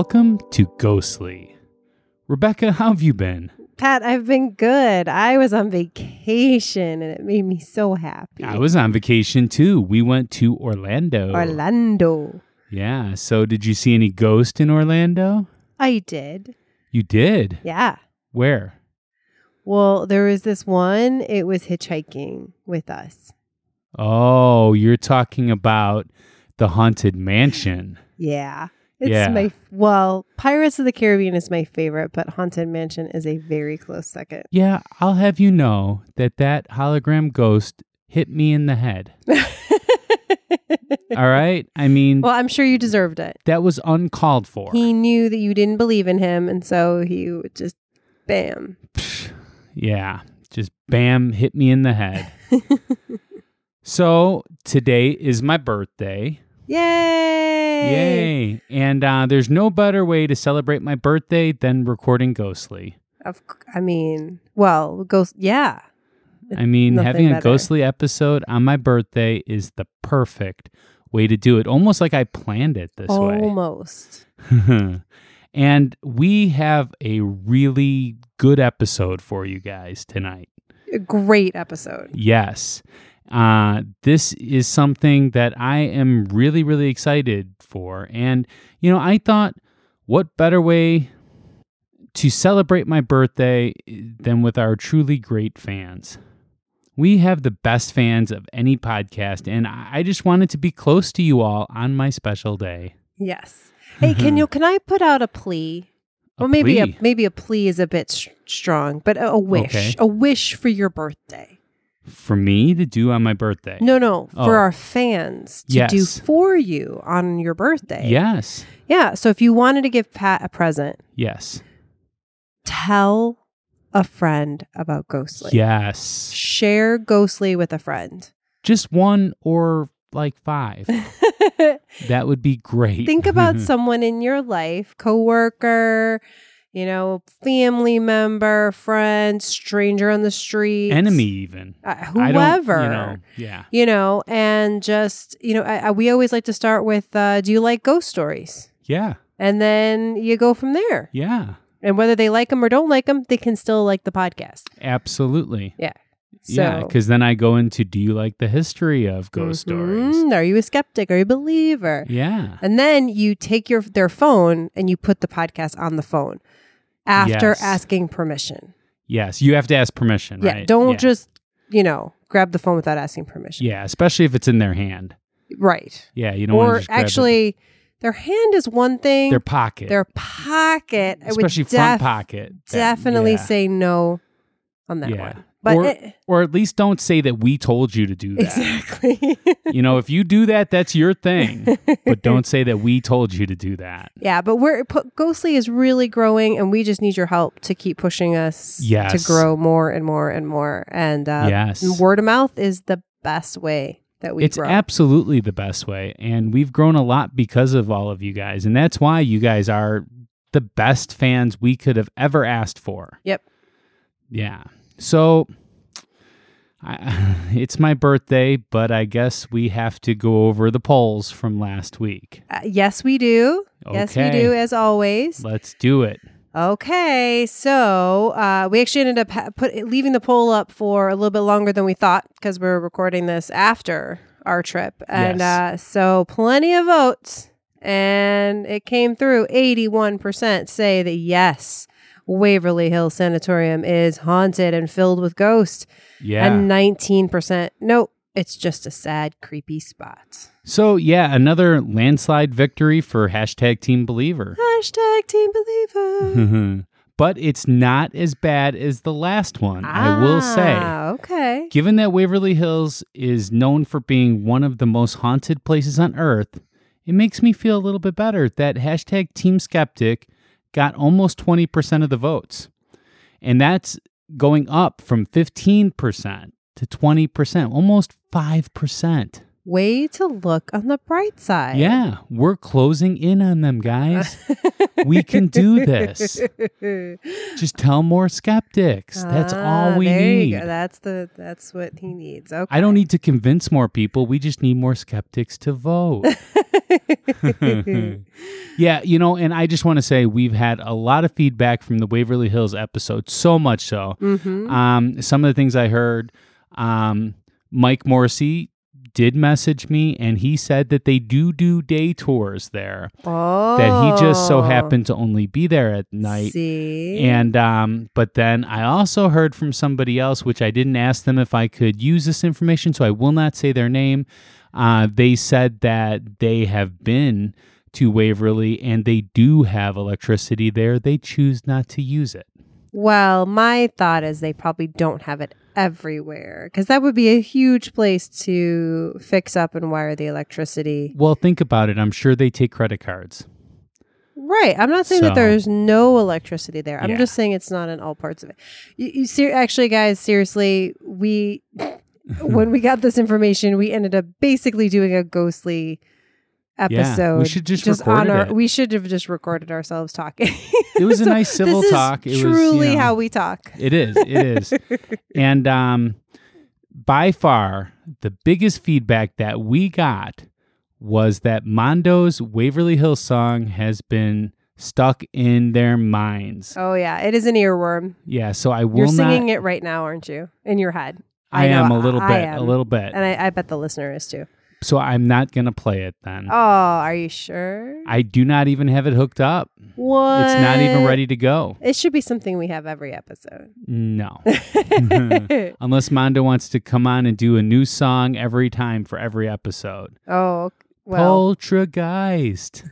Welcome to Ghostly. Rebecca, how have you been? Pat, I've been good. I was on vacation and it made me so happy. I was on vacation too. We went to Orlando. Orlando. Yeah. So, did you see any ghost in Orlando? I did. You did? Yeah. Where? Well, there was this one, it was hitchhiking with us. Oh, you're talking about the Haunted Mansion. Yeah. It's Yeah. my well, Pirates of the Caribbean is my favorite, but Haunted Mansion is a very close second. Yeah, I'll have you know that that hologram ghost hit me in the head. All right? I mean, well, I'm sure you deserved it. that was uncalled for. He knew that you didn't believe in him, and so he would just bam. Yeah, just bam, hit me in the head. so today is my birthday. Yay! Yay. And uh, there's no better way to celebrate my birthday than recording Ghostly. Of, I mean, well, ghost. Yeah, I mean, Nothing having a better. Ghostly episode on my birthday is the perfect way to do it. Almost like I planned it this way. almost. and we have a really good episode for you guys tonight. A great episode. Yes. Uh, this is something that I am really, really excited for. And, you know, I thought, what better way to celebrate my birthday than with our truly great fans? We have the best fans of any podcast, and I just wanted to be close to you all on my special day. Yes. Hey, can you? Can I put out a plea? A well, maybe plea? a maybe a plea is a bit s- strong, but a, a wish, Okay. a wish for your birthday. For me to do on my birthday. No, no, Oh. for our fans to do for you on your birthday. Yes. yeah. So if you wanted to give Pat a present, Yes. tell a friend about Ghostly. Yes. Share Ghostly with a friend. Just one or like five. That would be great. Think about someone in your life, coworker, you know, family member, friend, stranger on the street, enemy, even. uh, whoever. you know, yeah. you know, and just you know, I, I, we always like to start with, uh, "Do you like ghost stories?" Yeah. And then you go from there. Yeah. And whether they like them or don't like them, they can still like the podcast. Absolutely. Yeah. Yeah. Because then I go into do you like the history of ghost stories? Mhm. Are you a skeptic? Are you a believer? Yeah. And then you take your their phone and you put the podcast on the phone after Yes. asking permission. Yes. You have to ask permission, Yeah, right? don't yeah. just, you know, grab the phone without asking permission. Yeah. Especially if it's in their hand. Right. Yeah. You to Or just grab it- actually, their hand is one thing. their pocket. their pocket. I would especially front def- pocket. Definitely yeah. say no on that Yeah. one. But or, it- or at least don't say that we told you to do that. exactly. you know, if you do that, that's your thing. but don't say that we told you to do that. yeah, but we're pu- Ghostly is really growing, and we just need your help to keep pushing us Yes. to grow more and more and more. And uh, Yes. word of mouth is the best way that we it's grow. absolutely the best way. And we've grown a lot because of all of you guys. And that's why you guys are the best fans we could have ever asked for. Yep. Yeah. So I, it's my birthday, but I guess we have to go over the polls from last week. Uh, yes, we do. Yes, we do, as always. Let's do it. Okay, so uh, we actually ended up ha- put leaving the poll up for a little bit longer than we thought because we're recording this after our trip, and Yes. uh, so plenty of votes, and it came through. Eighty-one percent say that yes, Waverly Hill Sanatorium is haunted and filled with ghosts, Yeah. and nineteen percent nope, it's just a sad, creepy spot. so, yeah, another landslide victory for hashtag Team Believer. Hashtag Team Believer. but it's not as bad as the last one, I will say. Ah, okay. Given that Waverly Hills is known for being one of the most haunted places on earth, it makes me feel a little bit better that hashtag Team Skeptic got almost 20% of the votes. And that's going up from 15% to 20%, almost 5%. Way to look on the bright side. Yeah, we're closing in on them, guys. we can do this. Just tell more skeptics. That's all Ah, we there need. You go. That's the that's what he needs. Okay. I don't need to convince more people. We just need more skeptics to vote. yeah, you know, and I just want to say we've had a lot of feedback from the Waverly Hills episode, so much so. hmm Um, some of the things I heard, um, Mike Morrissey did message me, and he said that they do do day tours there. Oh. That he just so happened to only be there at night. See? And um, but then I also heard from somebody else, which I didn't ask them if I could use this information, so I will not say their name. Uh, they said that they have been to Waverly and they do have electricity there. They choose not to use it. Well, my thought is they probably don't have it everywhere because that would be a huge place to fix up and wire the electricity. Well, think about it. I'm sure they take credit cards. Right. I'm not saying So- that there's no electricity there. I'm Yeah. just saying it's not in all parts of it. You, you ser- actually, guys, seriously, we when we got this information, we ended up basically doing a ghostly episode. We should just on recorded our. it. We should have just recorded ourselves talking. It was a nice civil this is talk. It was, you truly know- how we talk. It is. It is. and um, by far, the biggest feedback that we got was that Mondo's Waverly Hills song has been stuck in their minds. Oh yeah, it is an earworm. Yeah, so I will You're not. singing it right now, aren't you? In your head. I, know, am a little I bit, am. a little bit. And I, I bet the listener is too. So I'm not gonna play it then. Oh, are you sure? I do not even have it hooked up. what? It's not even ready to go. It should be something we have every episode. No. Unless Mondo wants to come on and do a new song every time for every episode. oh, well. Poltergeist.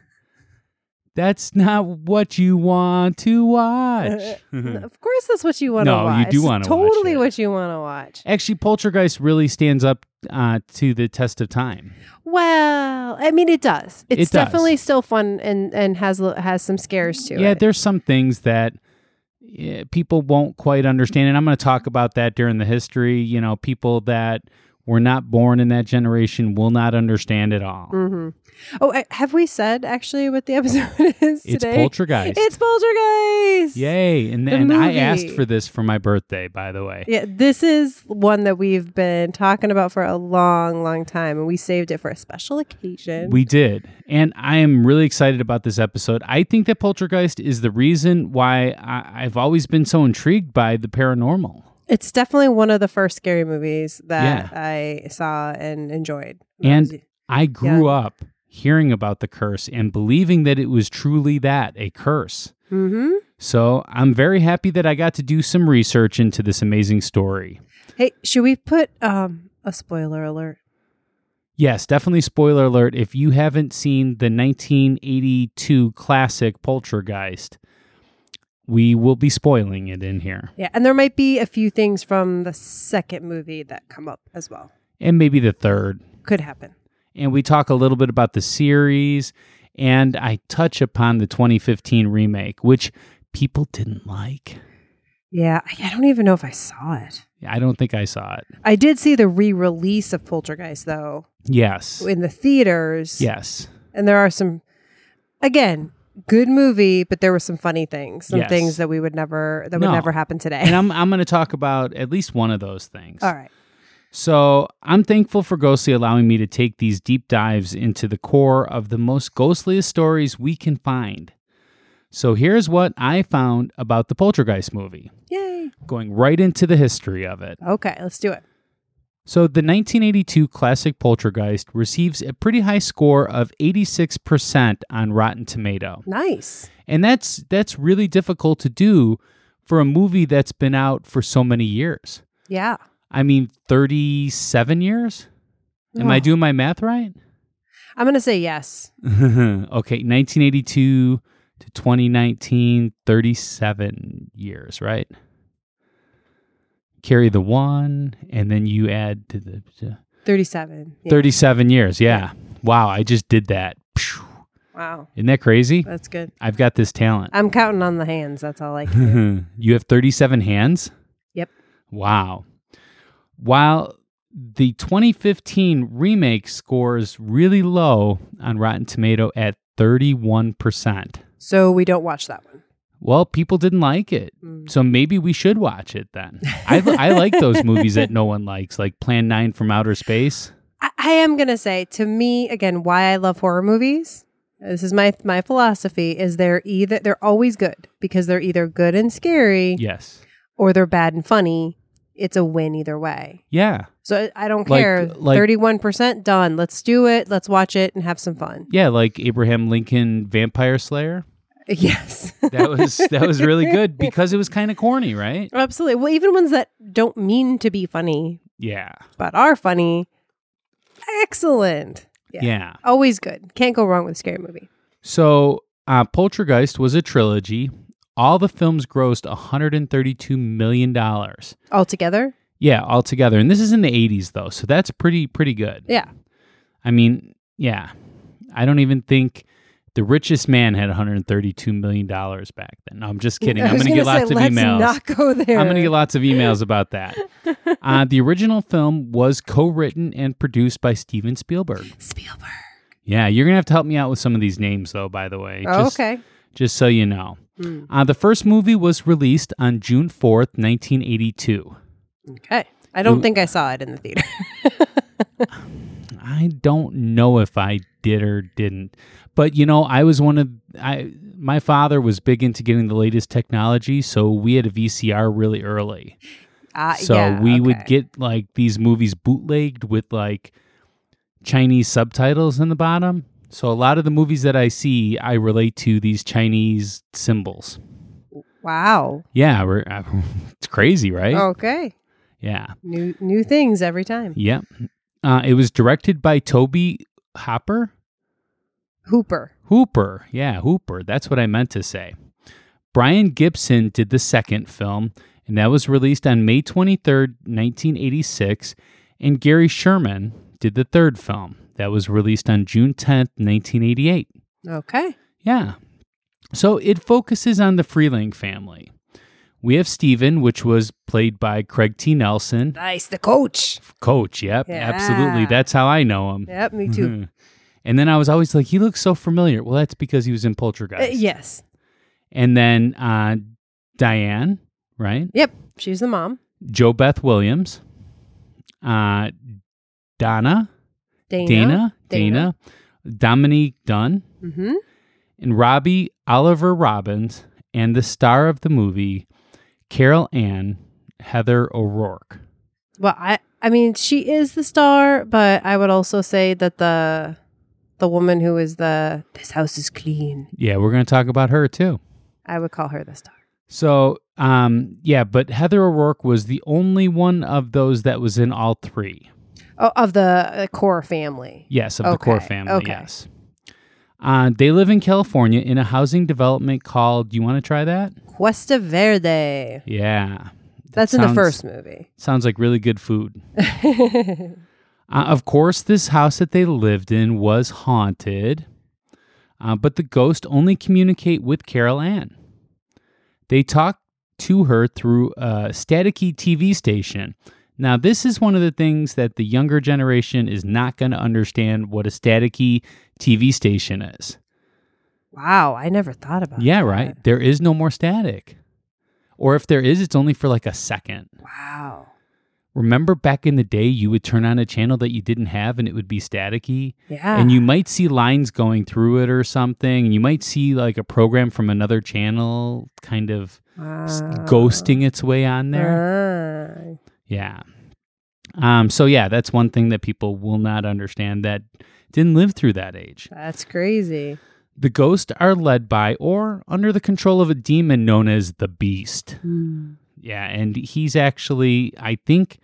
That's not what you want to watch. Of course, that's what you want to No, you watch. do wanna watch Totally it. what you want to watch. Actually, Poltergeist really stands up uh, to the test of time. Well, I mean, it does. It's It does. definitely still fun and and has has some scares to yeah, it. there's some things that people won't quite understand, and I'm going to talk about that during the history. You know, people that were not born in that generation will not understand it all. Mm-hmm. Oh, have we said actually what the episode is It's today? Poltergeist. It's Poltergeist. Yay! And The and I asked for this for my birthday, by the way. Yeah, this is one that we've been talking about for a long, long time, and we saved it for a special occasion. We did. And I am really excited about this episode. I think that Poltergeist is the reason why I, I've always been so intrigued by the paranormal. It's definitely one of the first scary movies that I saw and enjoyed. And I grew up hearing about the curse and believing that it was truly that a curse. hmm So I'm very happy that I got to do some research into this amazing story. Hey, should we put um a spoiler alert? Yes, definitely spoiler alert. If you haven't seen the 1982 classic Poltergeist, we will be spoiling it in here. Yeah, and there might be a few things from the second movie that come up as well. And maybe the third. Could happen. And we talk a little bit about the series. And I touch upon the 2015 remake, which people didn't like. Yeah, I don't even know if I saw it. I don't think I saw it. I did see the re-release of Poltergeist though Yes. in the theaters. Yes. and there are some again good movie but there were some funny things some Yes. things that we would never that would never happen today And I'm, I'm going to talk about at least one of those things. all right So I'm thankful for Ghostly allowing me to take these deep dives into the core of the most ghostliest stories we can find. So here's what I found about the Poltergeist movie, yay going right into the history of it. okay let's do it So the 1982 classic Poltergeist receives a pretty high score of 86% on Rotten Tomato. nice And that's that's really difficult to do for a movie that's been out for so many years. yeah I mean 37 years? Am I Oh. doing my math right? i'm gonna say yes okay, 1982 to 2019, 37 years, right? Carry the one, and then you add to the to 37 yeah. 37 years. Yeah. Wow, I just did that. Wow Isn't that crazy? that's good I've got this talent. i'm counting on the hands that's all i can do you have 37 hands? Yep. Wow. While the 2015 remake scores really low on Rotten Tomato at 31%. so we don't watch that one Well, people didn't like it. Mm. So maybe we should watch it then. I, I like those movies that no one likes, like Plan 9 from Outer Space. I, I am gonna say to me again why I love horror movies. This is my my philosophy: is they're either they're always good because they're either good and scary Yes. or they're bad and funny. It's a win either way. Yeah. So I don't Like- care. like- Thirty-one percent done. Let's do it. Let's watch it and have some fun. Yeah, like Abraham Lincoln Vampire Slayer. Yes, That was that was really good because it was kind of corny, right? absolutely. Well, even ones that don't mean to be funny Yeah. but are funny, excellent. Yeah. Yeah. Always good. Can't go wrong with a scary movie. So, uh, Poltergeist was a trilogy. All the films grossed 132 million dollars. Altogether, Yeah, altogether. And this is in the 80s though, so that's pretty pretty good. yeah. I mean, yeah. I don't even think the richest man had 132 million dollars back then. No, I'm just kidding. I'm going to get gonna lots of let's emails. Not go there. I'm going to get lots of emails about that. uh, the original film was co-written and produced by Steven Spielberg. Spielberg. Yeah, you're going to have to help me out with some of these names though, by the way. Oh, Just- okay. Just so you know. Mm. Uh, the first movie was released on June 4th, 1982. Okay. I don't Ooh. think I saw it in the theater. I don't know if I did or didn't. But you know, I was one of I my father was big into getting the latest technology, so we had a VCR really early. Uh, So yeah, we would get like these movies bootlegged with like Chinese subtitles in the bottom. So a lot of the movies that I see, I relate to these Chinese symbols. Wow. Yeah, we're, it's crazy, right? Okay. Yeah. New new things every time. Yep. Uh, it was directed by Toby Hopper. Hooper. Hooper. Yeah, Hooper. That's what I meant to say. Brian Gibson did the second film, and that was released on May 23rd, 1986. And Gary Sherman did the third film. That was released on June 10th, 1988. Okay. Yeah. So it focuses on the Freeling family. We have Stephen, which was played by Craig T. Nelson. Nice. The coach. Coach, yep, absolutely. That's how I know him. Yep. Me too. and then I was always like, he looks so familiar. Well, that's because he was in Uh, Poltergeist. yes. And then uh, Diane, right? Yep. She's the mom. JoBeth Williams, uh, Donna, Dana. Dana, Dana, Dominique Dunne, Mm-hmm. and Robbie Oliver Robins, and the star of the movie, Carol Ann Heather O'Rourke. Well, I I mean she is the star, but I would also say that the the woman who is the this house is clean. Yeah, we're going to talk about her too. I would call her the star. So, um, yeah, but Heather O'Rourke was the only one of those that was in all three. Oh, of the uh, core family. Yes, of the core family. okay. Yes. Uh, they live in California in a housing development called. You want to try that? Cuesta Verde. Yeah. That That's in the first movie. Sounds like really good food. Uh, of course, this house that they lived in was haunted, uh, but the ghosts only communicate with Carol Ann. They talk to her through a staticky TV station. Now, this is one of the things that the younger generation is not going to understand what a staticky TV station is. wow, I never thought about that. Yeah, that. right. There is no more static. Or if there is, it's only for like a second. Wow. Remember back in the day, you would turn on a channel that you didn't have and it would be staticky? Yeah. And you might see lines going through it or something. And you might see like a program from another channel kind of Wow. ghosting its way on there. Ah. Yeah. Um, so, yeah, that's one thing that people will not understand that didn't live through that age. that's crazy. The ghosts are led by or under the control of a demon known as the Beast. Yeah, and he's actually, I think,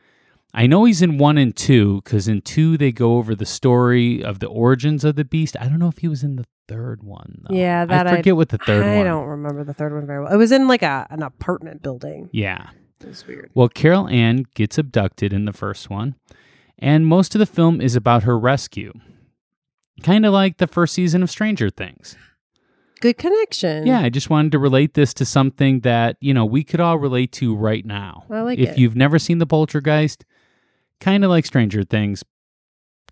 I know he's in one and two because in two they go over the story of the origins of the beast. I don't know if he was in the third one. Though. Yeah, that I forget what the third I one. I don't remember the third one very well. It was in like a an apartment building. Yeah. It was weird. Well, Carol Ann gets abducted in the first one, and most of the film is about her rescue. Kind of like the first season of Stranger Things. Good connection. Yeah, I just wanted to relate this to something that, you know, we could all relate to right now. I like if it. you've never seen The Poltergeist, kind of like Stranger Things,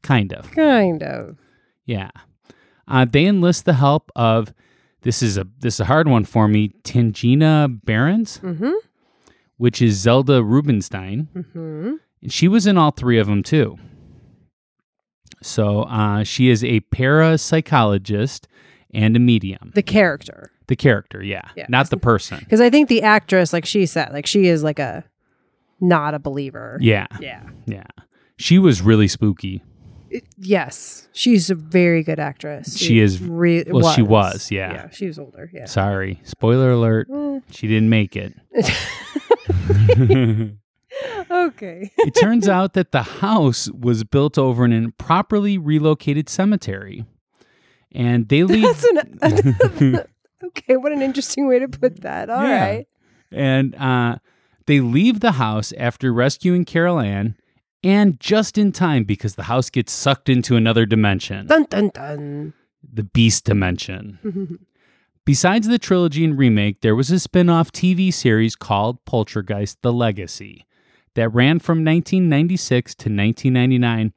kind of. Kind of. Yeah. Uh, they enlist the help of this is a this is a hard one for me, Tangina Barrons, Mm-hmm. Which is Zelda Rubinstein. Mm-hmm. And she was in all three of them too. So uh, she is a parapsychologist and a medium. The character. The character, yeah, Yeah. not the person. Because I think the actress, like she said, like she is like a not a believer. Yeah, Yeah. yeah. She was really spooky. Yes. She's a very good actress. She is- Re- well, she was, yeah. Yeah. She was older. Yeah. Sorry, spoiler alert. Mm. She didn't make it. Okay. it turns out that the house was built over an improperly relocated cemetery. And they leave That's an okay. What an interesting way to put that. All right. Yeah. and uh, they leave the house after rescuing Carol Ann and just in time because the house gets sucked into another dimension, Dun dun dun. the beast dimension. Besides the trilogy and remake, there was a spin off TV series called Poltergeist The Legacy that ran from 1996 to 1999,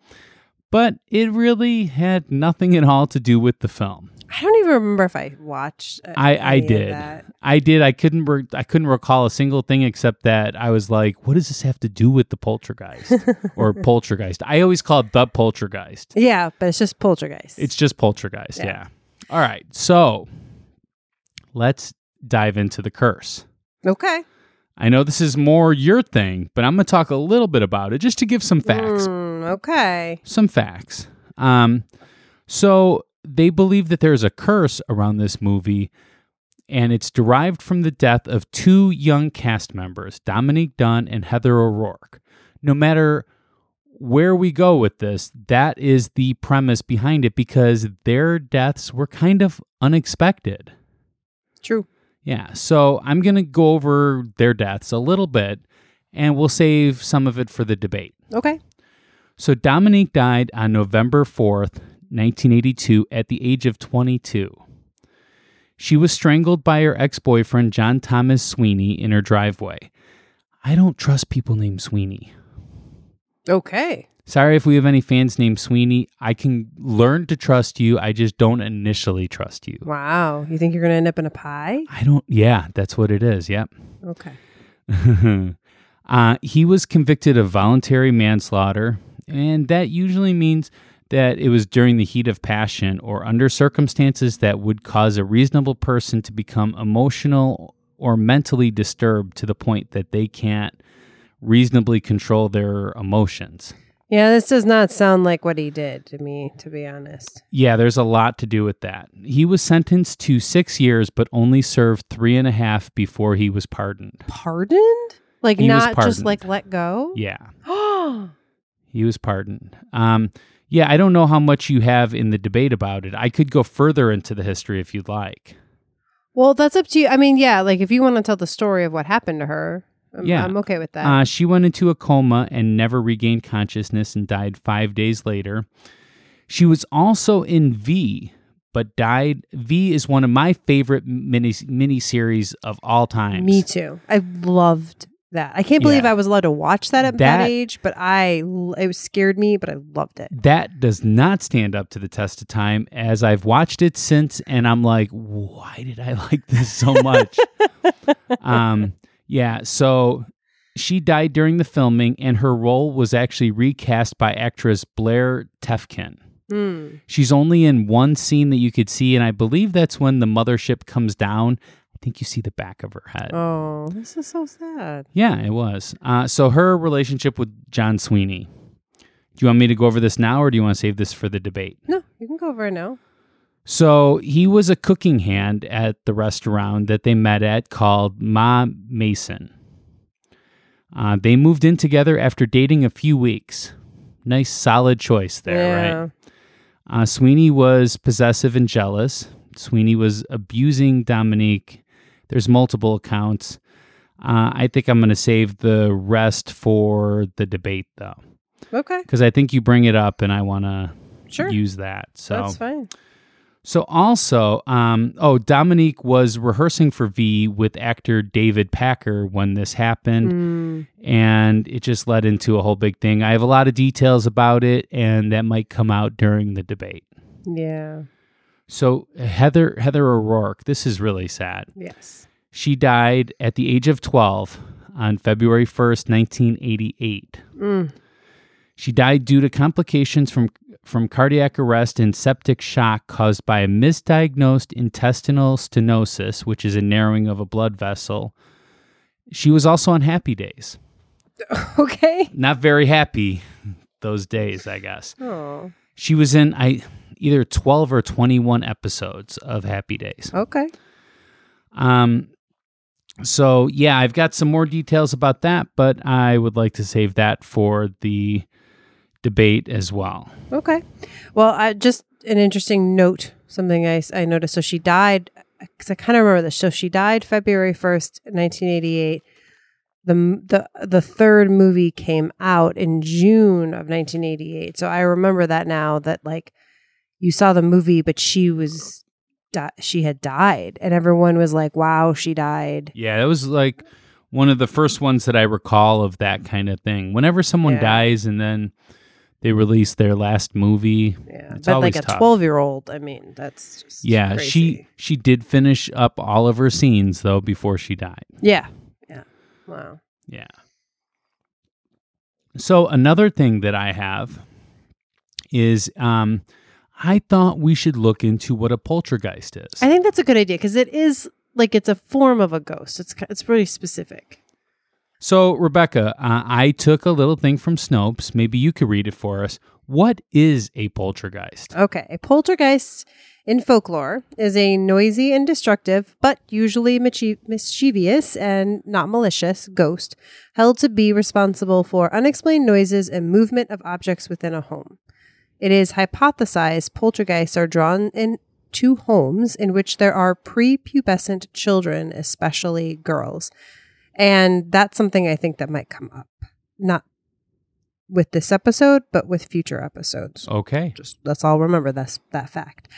but it really had nothing at all to do with the film. I don't even remember if I watched. uh, I, I did. that. I did. I couldn't. Re- I couldn't recall a single thing except that I was like, "What does this have to do with the poltergeist or poltergeist?" I always call it the poltergeist. Yeah, but it's just poltergeist. It's just poltergeist. Yeah. Yeah. All right. So let's dive into the curse. okay. I know this is more your thing, but I'm going to talk a little bit about it just to give some facts. Mm, okay. Some facts. Um, so they believe that there's a curse around this movie, and it's derived from the death of two young cast members, Dominique Dunne and Heather O'Rourke. No matter where we go with this, that is the premise behind it because their deaths were kind of unexpected. True. Yeah, so I'm going to go over their deaths a little bit, and we'll save some of it for the debate. Okay. So Dominique died on November 4th, 1982, at the age of 22. She was strangled by her ex boyfriend, John Thomas Sweeney, in her driveway. I don't trust people named Sweeney. Okay. Sorry if we have any fans named Sweeney. I can learn to trust you. I just don't initially trust you. Wow. You think you're gonna end up in a pie? I don't, yeah, that's what it is. Yep. Okay. uh, he was convicted of voluntary manslaughter, and that usually means that it was during the heat of passion or under circumstances that would cause a reasonable person to become emotional or mentally disturbed to the point that they can't reasonably control their emotions. Yeah, this does not sound like what he did to me, to be honest. Yeah, there's a lot to do with that. He was sentenced to six years, but only served three and a half before he was pardoned. Pardoned? Like He not just like let go? Yeah. Oh. He was pardoned. Um, yeah, I don't know how much you have in the debate about it. I could go further into the history if you'd like. well, that's up to you. I mean, yeah, like if you want to tell the story of what happened to her, I'm, Yeah. I'm okay with that. Uh, she went into a coma and never regained consciousness and died five days later. She was also in V, but died. V is one of my favorite mini mini series of all time. me too. I loved that. I can't believe Yeah. I was allowed to watch that at that, That- age, but I it scared me, but I loved it. That does not stand up to the test of time as I've watched it since, and I'm like, why did I like this so much? um, yeah, so she died during the filming, and her role was actually recast by actress Blair Tefkin. Mm. She's only in one scene that you could see, and I believe that's when the mothership comes down. Think you see the back of her head. Oh, this is so sad. Yeah, it was. Uh, so her relationship with John Sweeney. Do you want me to go over this now, or do you want to save this for the debate? No, you can go over it now. So he was a cooking hand at the restaurant that they met at called Ma Maison. Uh, they moved in together after dating a few weeks. Nice, solid choice there, yeah. right? Uh, Sweeney was possessive and jealous. Sweeney was abusing Dominique. There's multiple accounts. Uh, I think I'm going to save the rest for the debate, though, Okay. because I think you bring it up and I want to Sure. use that. So That's fine. so also, um, oh, Dominique was rehearsing for V with actor David Packer when this happened, Mm. and it just led into a whole big thing. I have a lot of details about it, and that might come out during the debate. Yeah. So Heather Heather O'Rourke, this is really sad. Yes. She died at the age of 12 on February 1st, 1988. Mm. She died due to complications from from cardiac arrest and septic shock caused by a misdiagnosed intestinal stenosis, which is a narrowing of a blood vessel. She was also on happy days. Okay. Not very happy those days, I guess. Oh. She was in I either 12 or 21 episodes of Happy Days. Okay. Um so yeah, I've got some more details about that, but I would like to save that for the debate as well. Okay. Well, I just an interesting note, something I, I noticed. So she died, because I kind of remember this. So she died February 1st, 1988. The, the the third movie came out in June of 1988. So I remember that now that like you saw the movie, but she was di- she had died, and everyone was like, "Wow, she died." Yeah, it was like one of the first ones that I recall of that kind of thing. Whenever someone Yeah. dies and then they release their last movie, Yeah, It's but like a 12 year old, I mean, that's just yeah, crazy. she she did finish up all of her scenes though before she died. yeah yeah wow Yeah. So another thing that I have is um I thought we should look into what a poltergeist is. I think that's a good idea because it is like it's a form of a ghost. It's it's pretty specific. so Rebecca, uh, I took a little thing from Snopes. Maybe you could read it for us. What is a poltergeist? Okay, a poltergeist in folklore is a noisy and destructive, but usually mischie- mischievous and not malicious ghost held to be responsible for unexplained noises and movement of objects within a home. It is hypothesized poltergeists are drawn in into homes in which there are prepubescent children, especially girls. And that's something I think that might come up. Not with this episode, but with future episodes Okay. just let's all remember this that fact.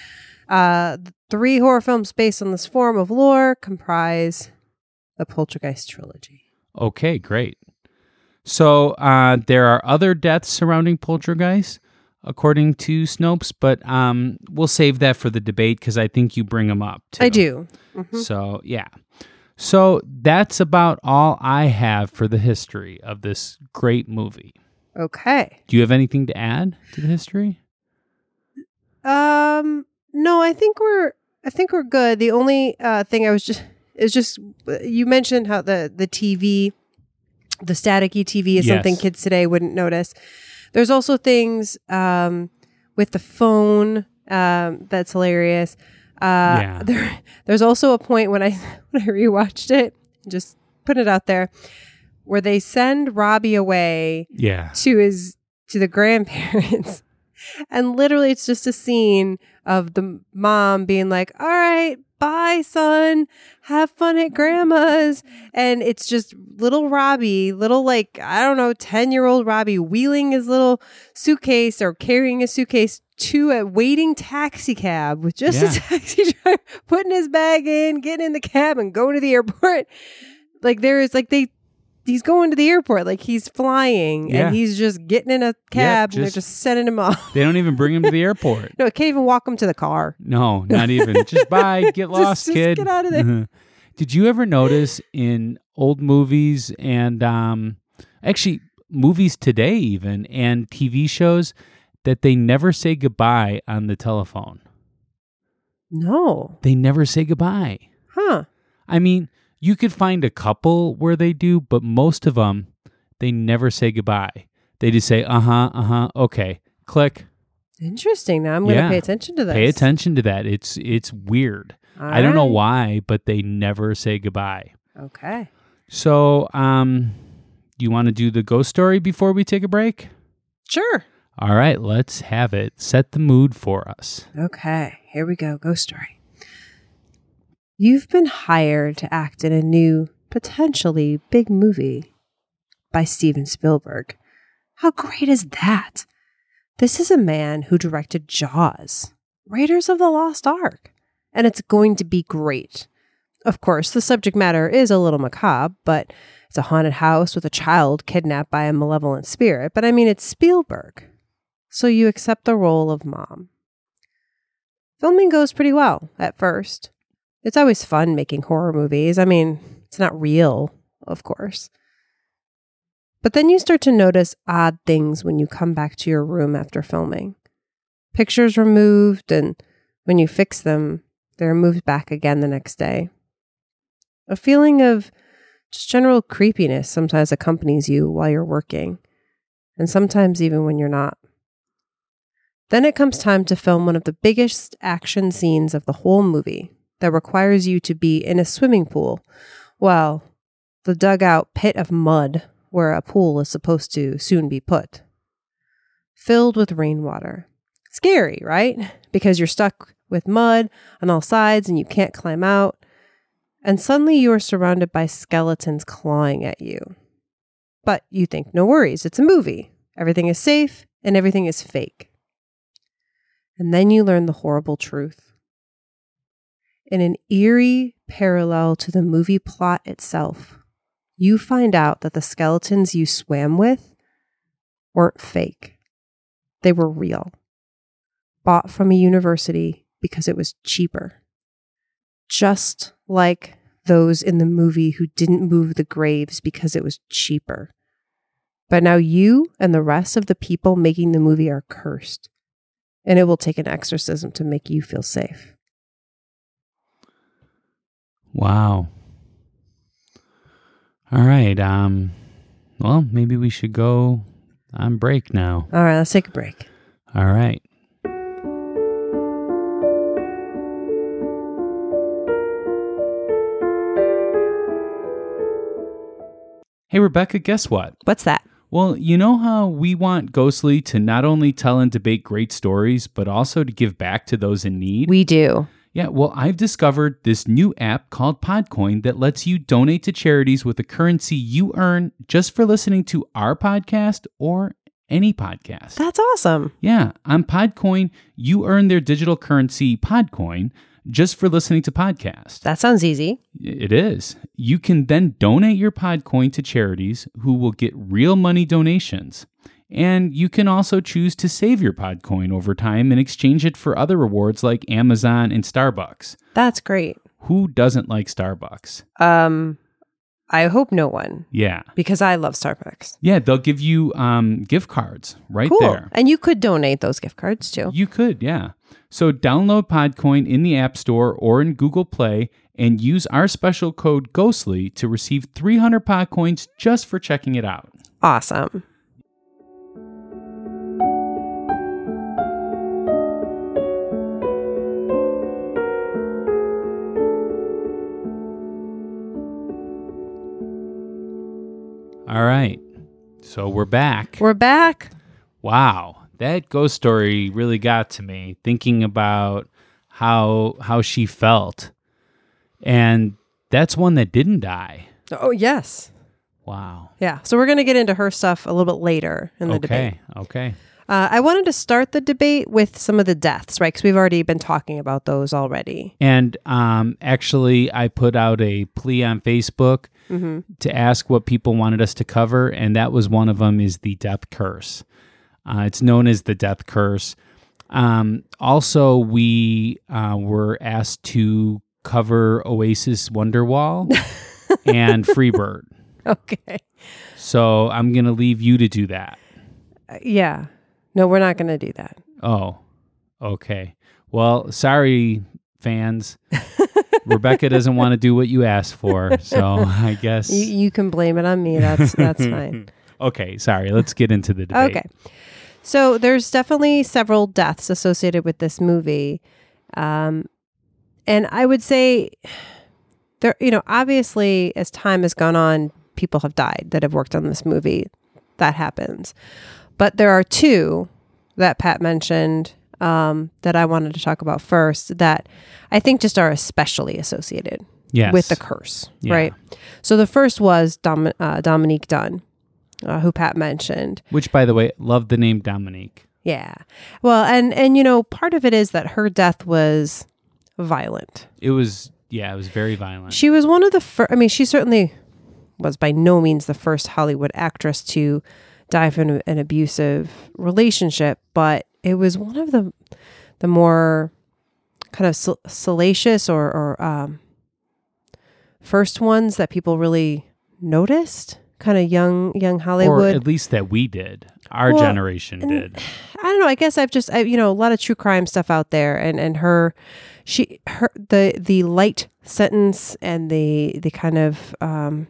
Uh, three horror films based on this form of lore comprise the Poltergeist trilogy. Okay, great. So uh, there are other deaths surrounding poltergeist, according to Snopes, but um, we'll save that for the debate because I think you bring them up. Too. I do. Mhm. So, yeah. So that's about all I have for the history of this great movie. Okay. Do you have anything to add to the history? Um. No, I think we're. I think we're good. The only uh, thing I was just is just you mentioned how the the TV, the staticky TV is something kids today wouldn't notice. There's also things um, with the phone um, that's hilarious. Uh, Yeah. There, there's also a point when I when I rewatched it, just put it out there, where they send Robbie away Yeah. to his to the grandparents and literally it's just a scene of the mom being like all right bye son. Have fun at grandma's. And it's just little robbie little like i don't know 10 year old robbie wheeling his little suitcase or carrying a suitcase to a waiting taxi cab with just Yeah. a taxi driver putting his bag in getting in the cab and going to the airport. Like there is like they he's going to the airport like he's flying Yeah. and he's just getting in a cab and they're just- just sending him off They don't even bring him to the airport. no it can't even walk him to the car No, not even. Just bye, get lost, just kid. get out of there. Did you ever notice in old movies and um actually movies today even and TV shows that they never say goodbye on the telephone? no They never say goodbye. huh I mean, you could find a couple where they do, but most of them they never say goodbye. They just say uh-huh, uh-huh, okay. Click. interesting now i'm gonna Yeah. pay attention to this Pay attention to that. It's it's weird. All I don't know right. why, but they never say goodbye. okay So, um, do you want to do the ghost story before we take a break? sure All right, let's have it. Set the mood for us. okay here we go ghost story you've been hired to act in a new potentially big movie by steven spielberg how great is that this is a man who directed jaws raiders of the lost ark and it's going to be great Of course, the subject matter is a little macabre, but it's a haunted house with a child kidnapped by a malevolent spirit. But I mean, it's Spielberg. So you accept the role of mom. Filming goes pretty well at first. It's always fun making horror movies. I mean, it's not real, of course. But then you start to notice odd things when you come back to your room after filming. pictures removed, and when you fix them, they're moved back again the next day. A feeling of just general creepiness sometimes accompanies you while you're working, and sometimes even when you're not. Then it comes time to film one of the biggest action scenes of the whole movie that requires you to be in a swimming pool, well, the dugout pit of mud where a pool is supposed to soon be put, filled with rainwater. Scary, right? Because you're stuck with mud on all sides and you can't climb out. And suddenly you are surrounded by skeletons clawing at you. But you think, no worries, it's a movie. Everything is safe and everything is fake. And then you learn the horrible truth. In an eerie parallel to the movie plot itself, you find out that the skeletons you swam with weren't fake. They were real, bought from a university because it was cheaper. Just like those in the movie who didn't move the graves because it was cheaper. But now you and the rest of the people making the movie are cursed, and it will take an exorcism to make you feel safe. Wow. All right. Um well, maybe we should go on break now. All right, let's take a break. All right. Hey Rebecca, guess what? What's that? Well, you know how we want Ghostly to not only tell and debate great stories, but also to give back to those in need? We do. Yeah, well, I've discovered this new app called Podcoin that lets you donate to charities with the currency you earn just for listening to our podcast or any podcast. That's awesome. Yeah, on Podcoin, you earn their digital currency, Podcoin, just for listening to podcasts. That sounds easy. It is. You can then donate your Podcoin to charities who will get real money donations. And you can also choose to save your Podcoin over time and exchange it for other rewards like Amazon and Starbucks. That's great. Who doesn't like Starbucks? Um, I hope no one Yeah. because I love Starbucks. Yeah, they'll give you um, gift cards right Cool. there. And you could donate those gift cards too. You could, yeah. So download Podcoin in the App Store or in Google Play and use our special code GHOSTLY to receive 300 Podcoins just for checking it out. Awesome. All right. So we're back. We're back. Wow. That ghost story really got to me thinking about how how she felt. And that's one that didn't die. Oh, yes. Wow. Yeah. So we're going to get into her stuff a little bit later in the debate. Okay. Okay. Uh, I wanted to start the debate with some of the deaths, right? Because we've already been talking about those already. And um, actually, I put out a plea on Facebook Mm-hmm. to ask what people wanted us to cover, and that was one of them. Is the death curse? Uh, it's known as the death curse. Um, also, we uh, were asked to cover Oasis Wonderwall and Freebird. Okay. So I'm gonna leave you to do that. Uh, yeah. No, we're not going to do that. Oh, okay. Well, sorry, fans. Rebecca doesn't want to do what you asked for, so I guess. You, you can blame it on me. That's that's fine. okay, sorry. Let's get into the debate. Okay. So there's definitely several deaths associated with this movie. Um, and I would say there, you know, obviously as time has gone on, people have died that have worked on this movie. That happens. But there are two that Pat mentioned um, that I wanted to talk about first that I think just are especially associated Yes. with the curse, Yeah. right? So the first was Dom- uh, Dominique Dunne, uh, who Pat mentioned. Which, by the way, love the name Dominique. Yeah. Well, and and you know, part of it is that her death was violent. It was, yeah, it was very violent. She was one of the first. I mean, she certainly was by no means the first Hollywood actress to die from an, an abusive relationship, but it was one of the the more kind of sal- salacious or or um, first ones that people really noticed kind of young young Hollywood. or at least that we did. Our Well, generation and- did. I don't know. I guess I've just I, you know a lot of true crime stuff out there, and and her, she her the the light sentence and the the kind of um,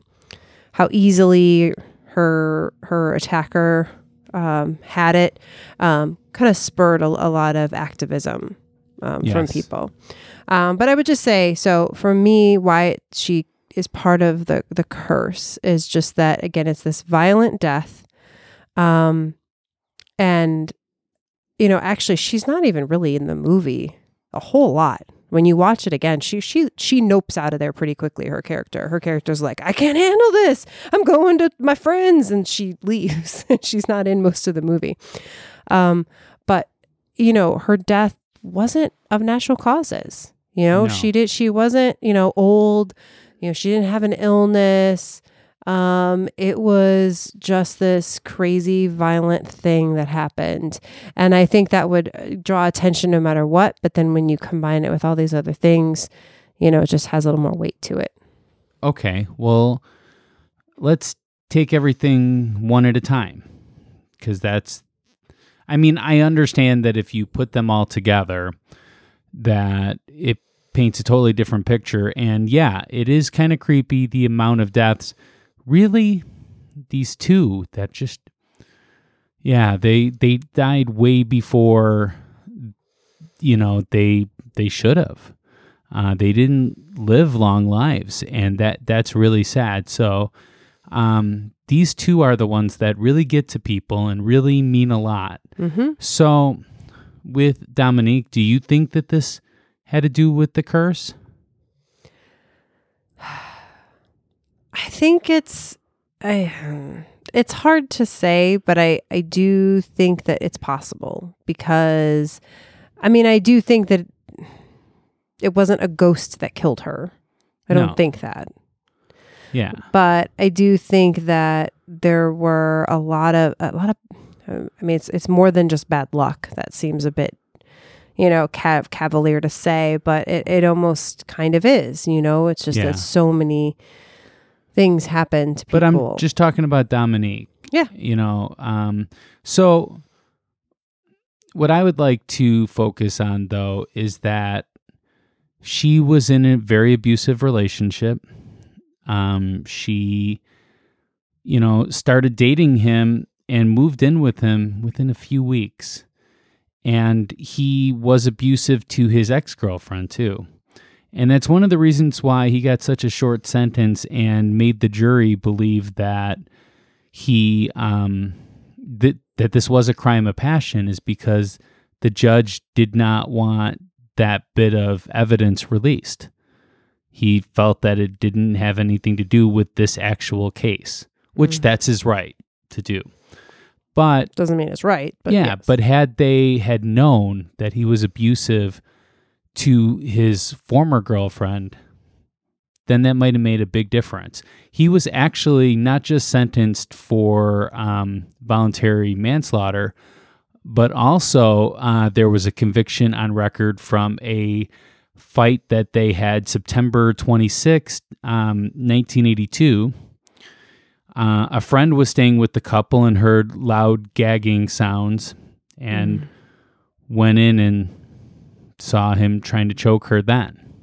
how easily her her attacker um, had it, um, kind of spurred a, a lot of activism um, from people. Um, but I would just say so for me, why she is part of the the curse is just that again, it's this violent death. Um, and you know, actually, she's not even really in the movie a whole lot. When you watch it again, she she she nopes out of there pretty quickly. Her character, her character's like, I can't handle this. I'm going to my friends, and she leaves. she's not in most of the movie. Um, but you know, her death wasn't of natural causes. You know, No. she did. She wasn't. You know, old. You know, she didn't have an illness. Um, it was just this crazy, violent thing that happened. And I think that would uh, draw attention no matter what. But then when you combine it with all these other things, you know, it just has a little more weight to it. Okay, well, let's take everything one at a time because that's. I mean, I understand that if you put them all together, that it paints a totally different picture. And yeah, it is kind of creepy the amount of deaths. Really, these two that just, yeah, they they died way before, you know, they they should have. Uh, they didn't live long lives, and that that's really sad. So, um, these two are the ones that really get to people and really mean a lot. Mm-hmm. So, with Dominique, do you think that this had to do with the curse? I think it's I um, it's hard to say, but I I do think that it's possible because I mean I do think that it wasn't a ghost that killed her. I don't No. think that. Yeah. But I do think that there were a lot of a lot of I mean it's it's more than just bad luck. That seems a bit you know, cav- cavalier to say, but it, it almost kind of is, you know, it's just Yeah. that so many things happen to people. But I'm just talking about Dominique. Yeah. You know, um, so what I would like to focus on though is that she was in a very abusive relationship. Um, she, you know, started dating him and moved in with him within a few weeks. And he was abusive to his ex girlfriend too. And that's one of the reasons why he got such a short sentence and made the jury believe that he um that that this was a crime of passion is because the judge did not want that bit of evidence released. He felt that it didn't have anything to do with this actual case, which Mhm. that's his right to do. But doesn't mean it's right, but yeah, yes. but had they had known that he was abusive to his former girlfriend, then that might have made a big difference. He was actually not just sentenced for um, voluntary manslaughter, but also uh, there was a conviction on record from a fight that they had September 26th, um, 1982. Uh, a friend was staying with the couple and heard loud gagging sounds and went in and saw him trying to choke her then.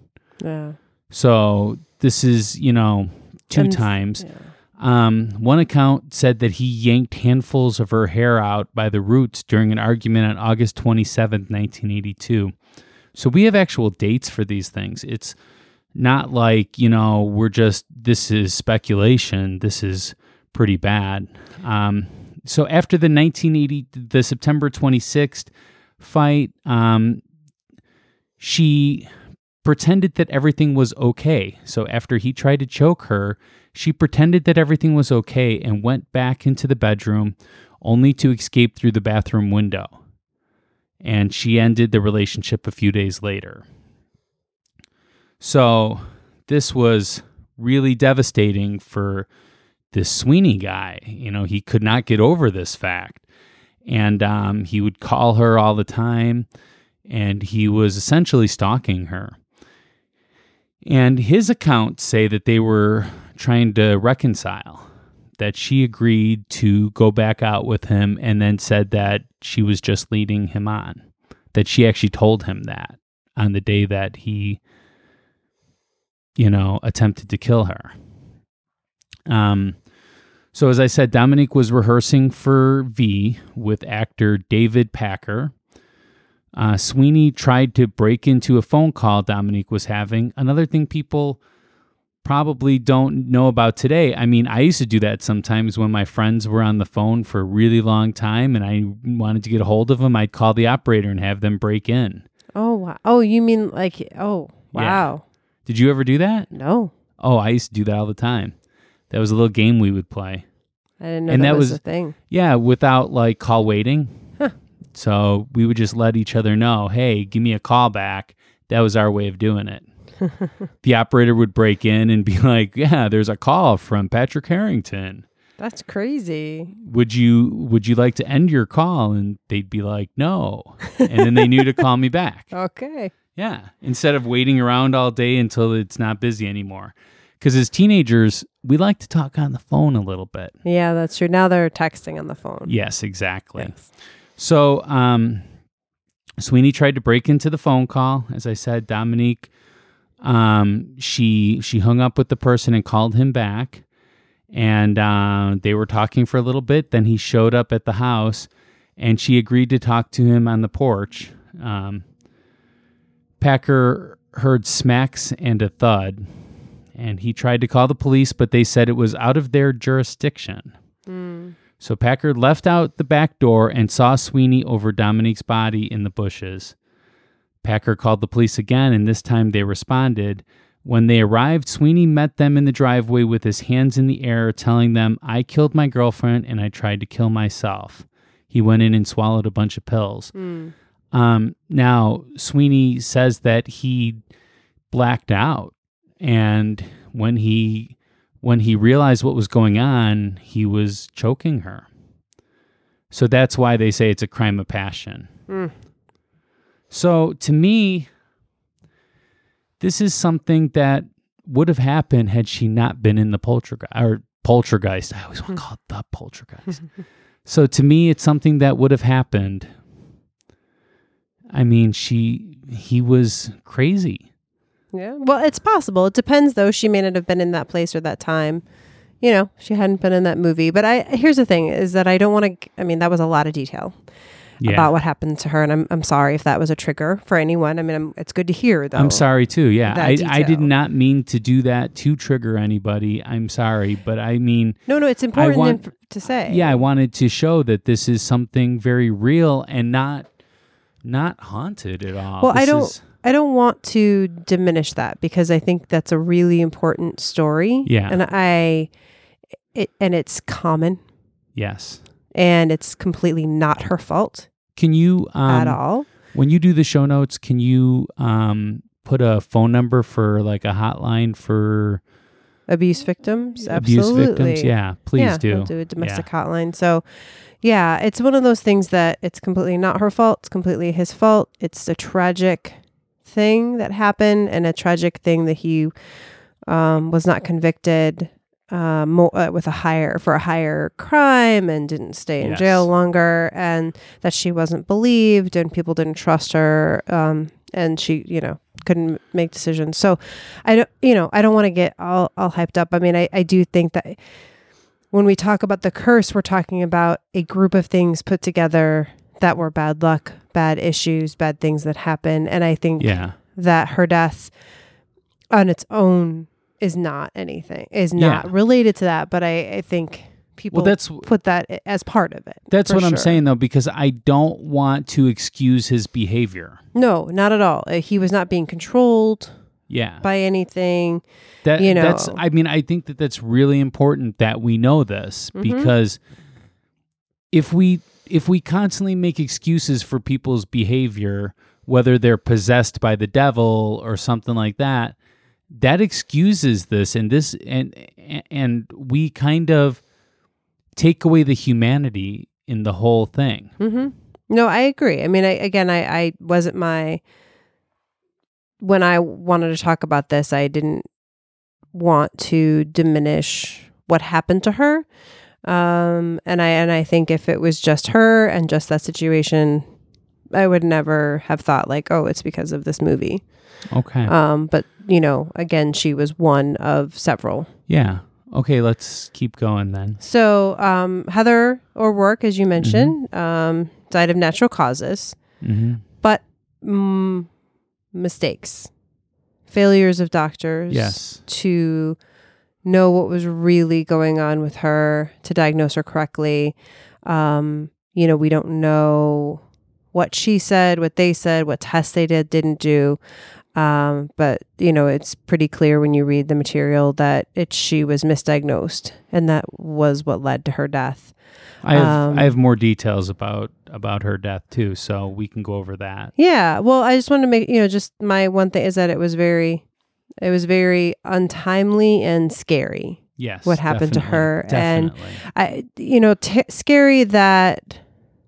yeah. So this is, you know, two And- times. yeah. Um, one account said that he yanked handfuls of her hair out by the roots during an argument on August 27th, 1982. So we have actual dates for these things. It's not like, you know, we're just, this is speculation. This is pretty bad. Um, so after the 1980, the September 26th fight, um, she pretended that everything was okay. So after he tried to choke her, she pretended that everything was okay and went back into the bedroom only to escape through the bathroom window. And she ended the relationship a few days later. So this was really devastating for this Sweeney guy. You know, he could not get over this fact. And um, he would call her all the time, and he was essentially stalking her. And his accounts say that they were trying to reconcile, that she agreed to go back out with him and then said that she was just leading him on. That she actually told him that on the day that he, you know, attempted to kill her. Um, so, as I said, Dominique was rehearsing for V with actor David Packer. Uh, Sweeney tried to break into a phone call Dominique was having. Another thing people probably don't know about today. I mean, I used to do that sometimes when my friends were on the phone for a really long time and I wanted to get a hold of them. I'd call the operator and have them break in. Oh wow. Oh, you mean like oh wow. Did you ever do that? No. Oh, I used to do that all the time. That was a little game we would play. I didn't know And that, that was, was- a thing. Yeah, without like call waiting. So we would just let each other know, hey, give me a call back. That was our way of doing it. the operator would break in and be like, yeah, there's a call from Patrick Harrington. That's crazy. Would you would you like to end your call? And they'd be like, no. And then they knew to call me back. Okay. Yeah. Instead of waiting around all day until it's not busy anymore. Because as teenagers, we like to talk on the phone a little bit. Yeah, that's true. Now they're texting on the phone. Yes, exactly. Yes. So um, Sweeney tried to break into the phone call. As I said, Dominique, um, she she hung up with the person and called him back, and uh, they were talking for a little bit. Then he showed up at the house, and she agreed to talk to him on the porch. Um, Packer heard smacks and a thud, and he tried to call the police, but they said it was out of their jurisdiction. Mm. So Packard left out the back door and saw Sweeney over Dominique's body in the bushes. Packard called the police again, and this time they responded. When they arrived, Sweeney met them in the driveway with his hands in the air, telling them, I killed my girlfriend and I tried to kill myself. He went in and swallowed a bunch of pills. Mm. Um, now, Sweeney says that he blacked out, and when he when he realized what was going on, he was choking her. So that's why they say it's a crime of passion. Mm. So to me, this is something that would have happened had she not been in the poltergeist or poltergeist. I always want to call it the poltergeist. so to me, it's something that would have happened. I mean, she he was crazy. Yeah. Well, it's possible. It depends, though. She may not have been in that place or that time. You know, she hadn't been in that movie. But I here's the thing: is that I don't want to. I mean, that was a lot of detail Yeah. about what happened to her, and I'm I'm sorry if that was a trigger for anyone. I mean, I'm, it's good to hear though. I'm sorry too. Yeah, that I, I did not mean to do that to trigger anybody. I'm sorry, but I mean, No, no, it's important want- to say. yeah, I wanted to show that this is something very real and not not haunted at all. Well, I don't- is- I don't want to diminish that because I think that's a really important story. Yeah. And I, it, and it's common yes. and it's completely not her fault Can you um, at all. when you do the show notes? Can you um, put a phone number for like a hotline for Abuse victims, abuse absolutely. victims? Yeah, please yeah, do. We'll do a domestic hotline. So, yeah, it's one of those things that it's completely not her fault. It's completely his fault. It's a tragic thing that happened and a tragic thing that he um, was not convicted uh, mo- uh, with a higher for a higher crime and didn't stay in Yes. jail longer, and that she wasn't believed and people didn't trust her, um, and she, you know, couldn't make decisions. So, I don't, you know, I don't want to get all all hyped up. I mean, I I do think that when we talk about the curse, we're talking about a group of things put together that were bad luck, bad issues, bad things that happen. And I think Yeah, that her death on its own is not anything, is not Yeah. related to that. But I, I think people well, that's put that as part of it. that's what I'm saying though, because I don't want to excuse his behavior. No, not at all. Uh, He was not being controlled Yeah, by anything. That you know. that's. I mean I think that that's really important that we know this Mhm. because if we if we constantly make excuses for people's behavior whether they're possessed by the devil or something like that that excuses this and this and and we kind of take away the humanity in the whole thing. Mm-hmm. No, I agree. I mean, I, again, I, I wasn't my when I wanted to talk about this. I didn't want to diminish what happened to her. Um, and I and I think if it was just her and just that situation, I would never have thought like, oh, it's because of this movie. Okay. Um, but you know, again, she was one of several. yeah. Okay, let's keep going then. So um, Heather O'Rourke, as you mentioned, um, died of natural causes, hmm but mm, mistakes, failures of doctors. Yes. to know what was really going on with her, to diagnose her correctly. Um, you know, we don't know what she said, what they said, what tests they did, didn't do. Um, but you know, it's pretty clear when you read the material that it she was misdiagnosed, and that was what led to her death. I have Um, I have more details about about her death too, so we can go over that. Yeah. Well, I just wanted to make you know, just my one thing is that it was very, it was very untimely and scary. Yes. What happened to definitely, her, and I, you know, t- scary that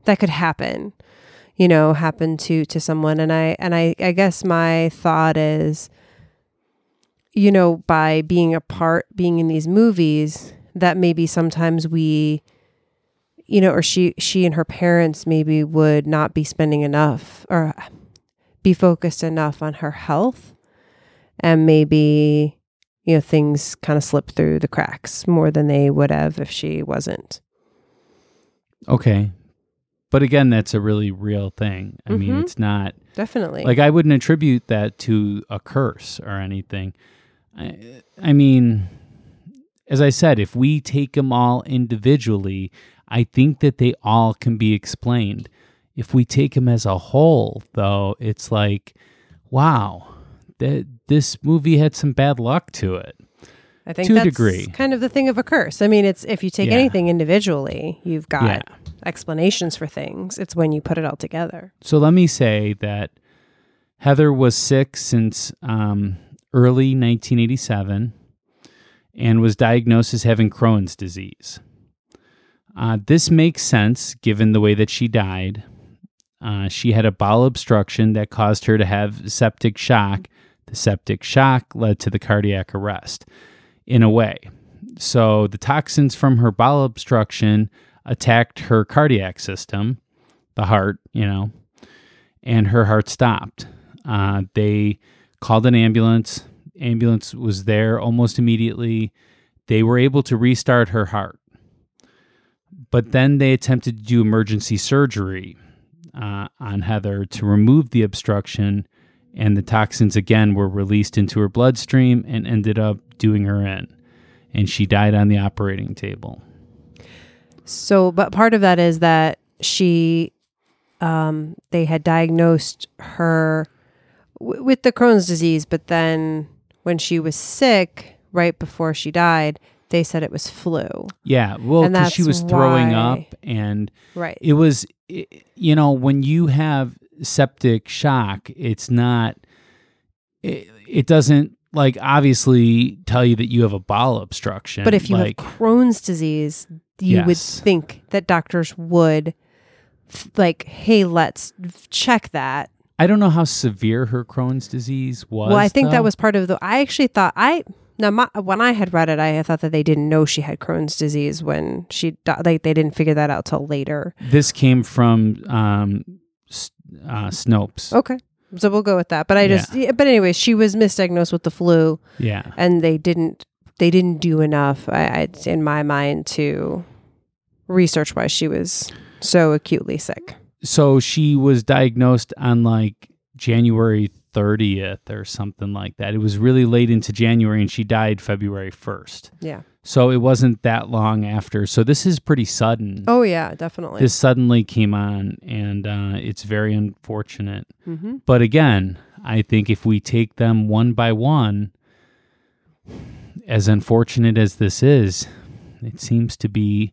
that could happen, you know, happen to to someone. And I and I, I guess my thought is, you know, by being a part, being in these movies, that maybe sometimes we, you know, or she she and her parents maybe would not be spending enough or be focused enough on her health, and maybe you know things kind of slip through the cracks more than they would have if she wasn't. Okay. But again, that's a really real thing. I mean, Mhm. it's not Definitely. like I wouldn't attribute that to a curse or anything. I, I mean, as I said, if we take them all individually, I think that they all can be explained. If we take them as a whole, though, it's like, wow, that this movie had some bad luck to it. I think to a that's degree. kind of the thing of a curse. I mean, it's if you take Yeah. anything individually, you've got Yeah. explanations for things. It's when you put it all together. So let me say that Heather was sick since um, early 1987 and was diagnosed as having Crohn's disease. Uh, this makes sense given the way that she died. Uh, she had a bowel obstruction that caused her to have septic shock. The septic shock led to the cardiac arrest in a way. So the toxins from her bowel obstruction attacked her cardiac system, the heart, you know, and her heart stopped. Uh, they called an ambulance. Ambulance was there almost immediately. They were able to restart her heart. But then they attempted to do emergency surgery uh, on Heather to remove the obstruction, and the toxins again were released into her bloodstream and ended up doing her in. And she died on the operating table. So, but part of that is that she, um, they had diagnosed her w- with the Crohn's disease, but then when she was sick, right before she died, they said it was flu. Yeah, well, because she was throwing why- up, and Right. it was, i- you know, when you have septic shock, it's not, it, it doesn't like obviously tell you that you have a bowel obstruction. But if you like, have Crohn's disease, you would think that doctors would like, hey, let's check that. I don't know how severe her Crohn's disease was. well, I think though. that was part of the. I actually thought I now my, when I had read it, I thought that they didn't know she had Crohn's disease when she like they didn't figure that out till later. This came from um, uh, Snopes. Okay, so we'll go with that. But I just, yeah, but anyways, she was misdiagnosed with the flu, Yeah. and they didn't they didn't do enough, I, I, in my mind, to research why she was so acutely sick. So she was diagnosed on like January 30th or something like that. It was really late into January and she died February 1st. Yeah. So it wasn't that long after. So this is pretty sudden. Oh yeah, definitely. This suddenly came on and uh, it's very unfortunate. mm-hmm. But again, I think if we take them one by one, as unfortunate as this is, it seems to be,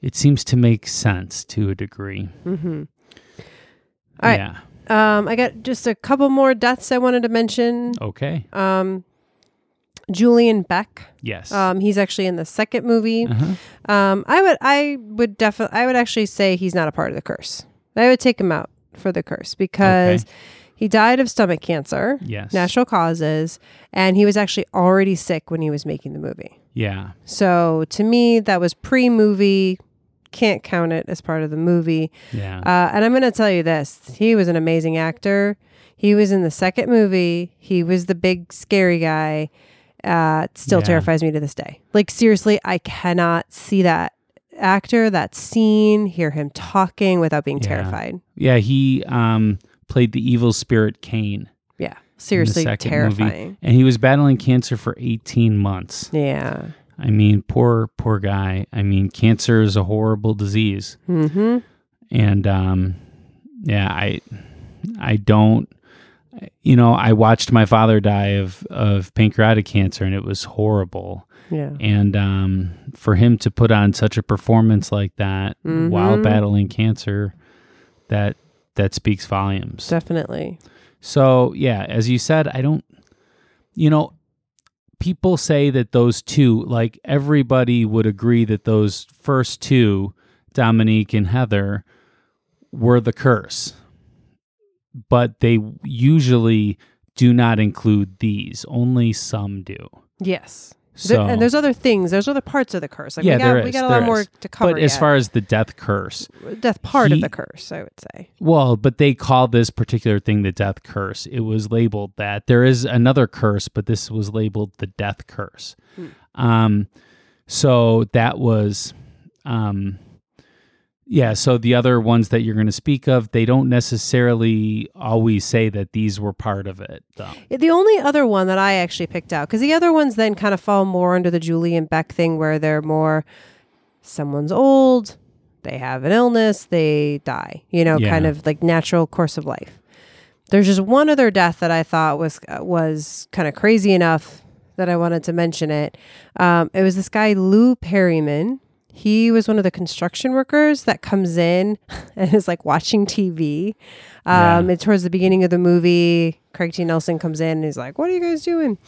it seems to make sense to a degree. Mm-hmm. All right. Yeah. Um, I got just a couple more deaths I wanted to mention. Okay. Um, Julian Beck. Yes. Um, he's actually in the second movie. uh-huh. Um, I would, I would definitely, I would actually say he's not a part of the curse. I would take him out for the curse because He died of stomach cancer, Yes. natural causes, and he was actually already sick when he was making the movie. Yeah. So to me, that was pre movie. Can't count it as part of the movie. Yeah. Uh, and I'm going to tell you this he was an amazing actor. He was in the second movie, he was the big scary guy. Uh, still Yeah. terrifies me to this day. Like, seriously, I cannot see that actor, that scene, hear him talking without being Yeah. terrified. yeah. He um, played the evil spirit Kane. Yeah. Seriously, terrifying. Movie. And he was battling cancer for 18 months. Yeah. I mean, poor, poor guy. I mean, cancer is a horrible disease. Mm-hmm. And um, yeah, I, I don't, you know, I watched my father die of, of pancreatic cancer and it was horrible. Yeah. And um, for him to put on such a performance like that while Mhm. battling cancer, that that speaks volumes. Definitely. So yeah, as you said, I don't. You know, people say that those two, like everybody would agree that those first two, Dominique and Heather, were the curse, but they usually do not include these. Only some do. Yes. So, There- and there's other things. There's other parts of the curse. Like Yeah, we got, there we got a lot more to cover. but as yet. far as the death curse, death part he- of the curse, I would say. Well, but they call this particular thing the death curse. It was labeled that. There is another curse, but this was labeled the death curse. Hmm. Um, so that was, um, yeah. So the other ones that you're going to speak of, they don't necessarily always say that these were part of it, though. The only other one that I actually picked out, because the other ones then kind of fall more under the Julian Beck thing where they're more someone's old, they have an illness, they die, you know, Yeah. kind of like natural course of life. There's just one other death that I thought was was kind of crazy enough that I wanted to mention it. Um, it was this guy Lou Perryman. He was one of the construction workers that comes in and is like watching TV. Um, Yeah. And towards the beginning of the movie, Craig T. Nelson comes in and he's like, "What are you guys doing?"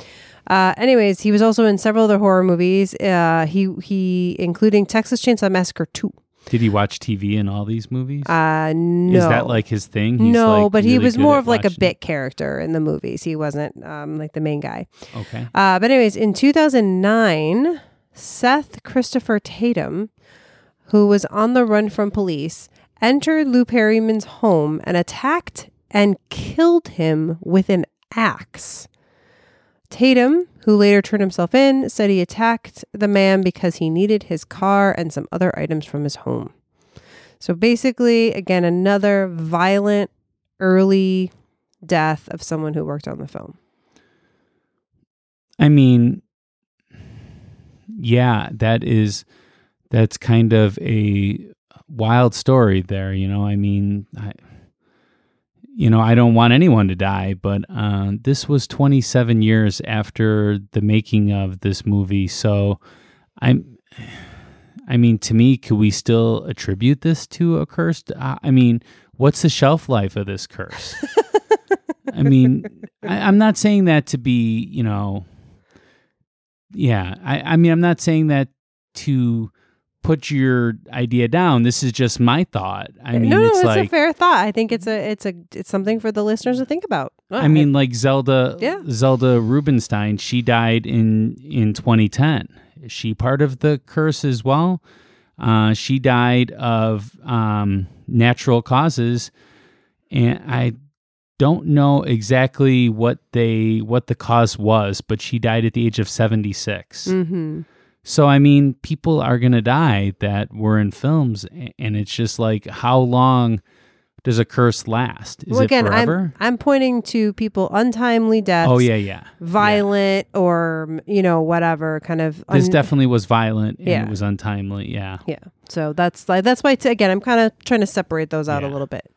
Uh, anyways, he was also in several other horror movies. Uh, he he, including Texas Chainsaw Massacre two. Did he watch TV in all these movies? Uh, no, Is that like his thing? He's no, like but he was more of like a bit character in the movies. He wasn't um, like the main guy. Okay. Uh, but anyways, in 2009, Seth Christopher Tatum, who was on the run from police, entered Lou Perryman's home and attacked and killed him with an axe. Tatum, who later turned himself in, said he attacked the man because he needed his car and some other items from his home. So basically, again, another violent early death of someone who worked on the film. I mean, yeah, that is that's kind of a wild story there. You know, I mean, I, you know, I don't want anyone to die, but uh, this was 27 years after the making of this movie, so I'm. I mean, to me, could we still attribute this to a curse? Uh, I mean, what's the shelf life of this curse? I mean, I, I'm not saying that to be, you know, yeah. I, I mean, I'm not saying that to put your idea down. This is just my thought. I mean, no, no, it's it's like, a fair thought. I think it's a, it's a, it's something for the listeners to think about. I mean, like Zelda, Yeah. Zelda Rubinstein. She died in in 2010. Is she part of the curse as well? Uh, she died of um, natural causes, and I don't know exactly what they what the cause was, but she died at the age of 76. hmm So I mean, people are gonna die that were in films, and it's just like, how long does a curse last? Is well, again, it forever? I'm, I'm pointing to people untimely deaths. oh yeah, yeah. violent or you know whatever kind of. This definitely was violent and Yeah. it was untimely. Yeah. yeah. So that's like that's why t- again I'm kind of trying to separate those out a little bit.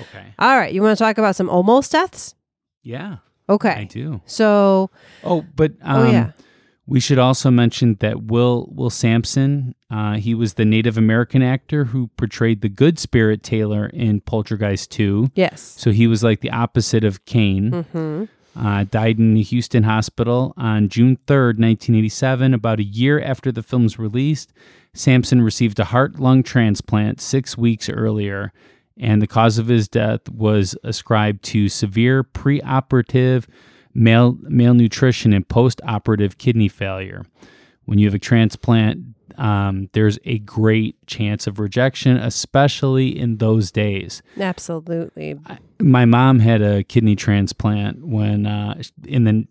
Okay. All right, you want to talk about some almost deaths? Yeah, Okay. I do. So, Oh, but um, oh yeah, we should also mention that Will Will Sampson, uh, he was the Native American actor who portrayed the good spirit Taylor in Poltergeist 2. yes. So he was like the opposite of Kane. Mm-hmm. Uh, died in a Houston hospital on June 3rd, 1987. About a year after the film's release. Sampson received a heart lung transplant six weeks earlier and the cause of his death was ascribed to severe preoperative mal- malnutrition and post-operative kidney failure. When you have a transplant, um, there's a great chance of rejection, especially in those days. Absolutely. My mom had a kidney transplant when uh, in the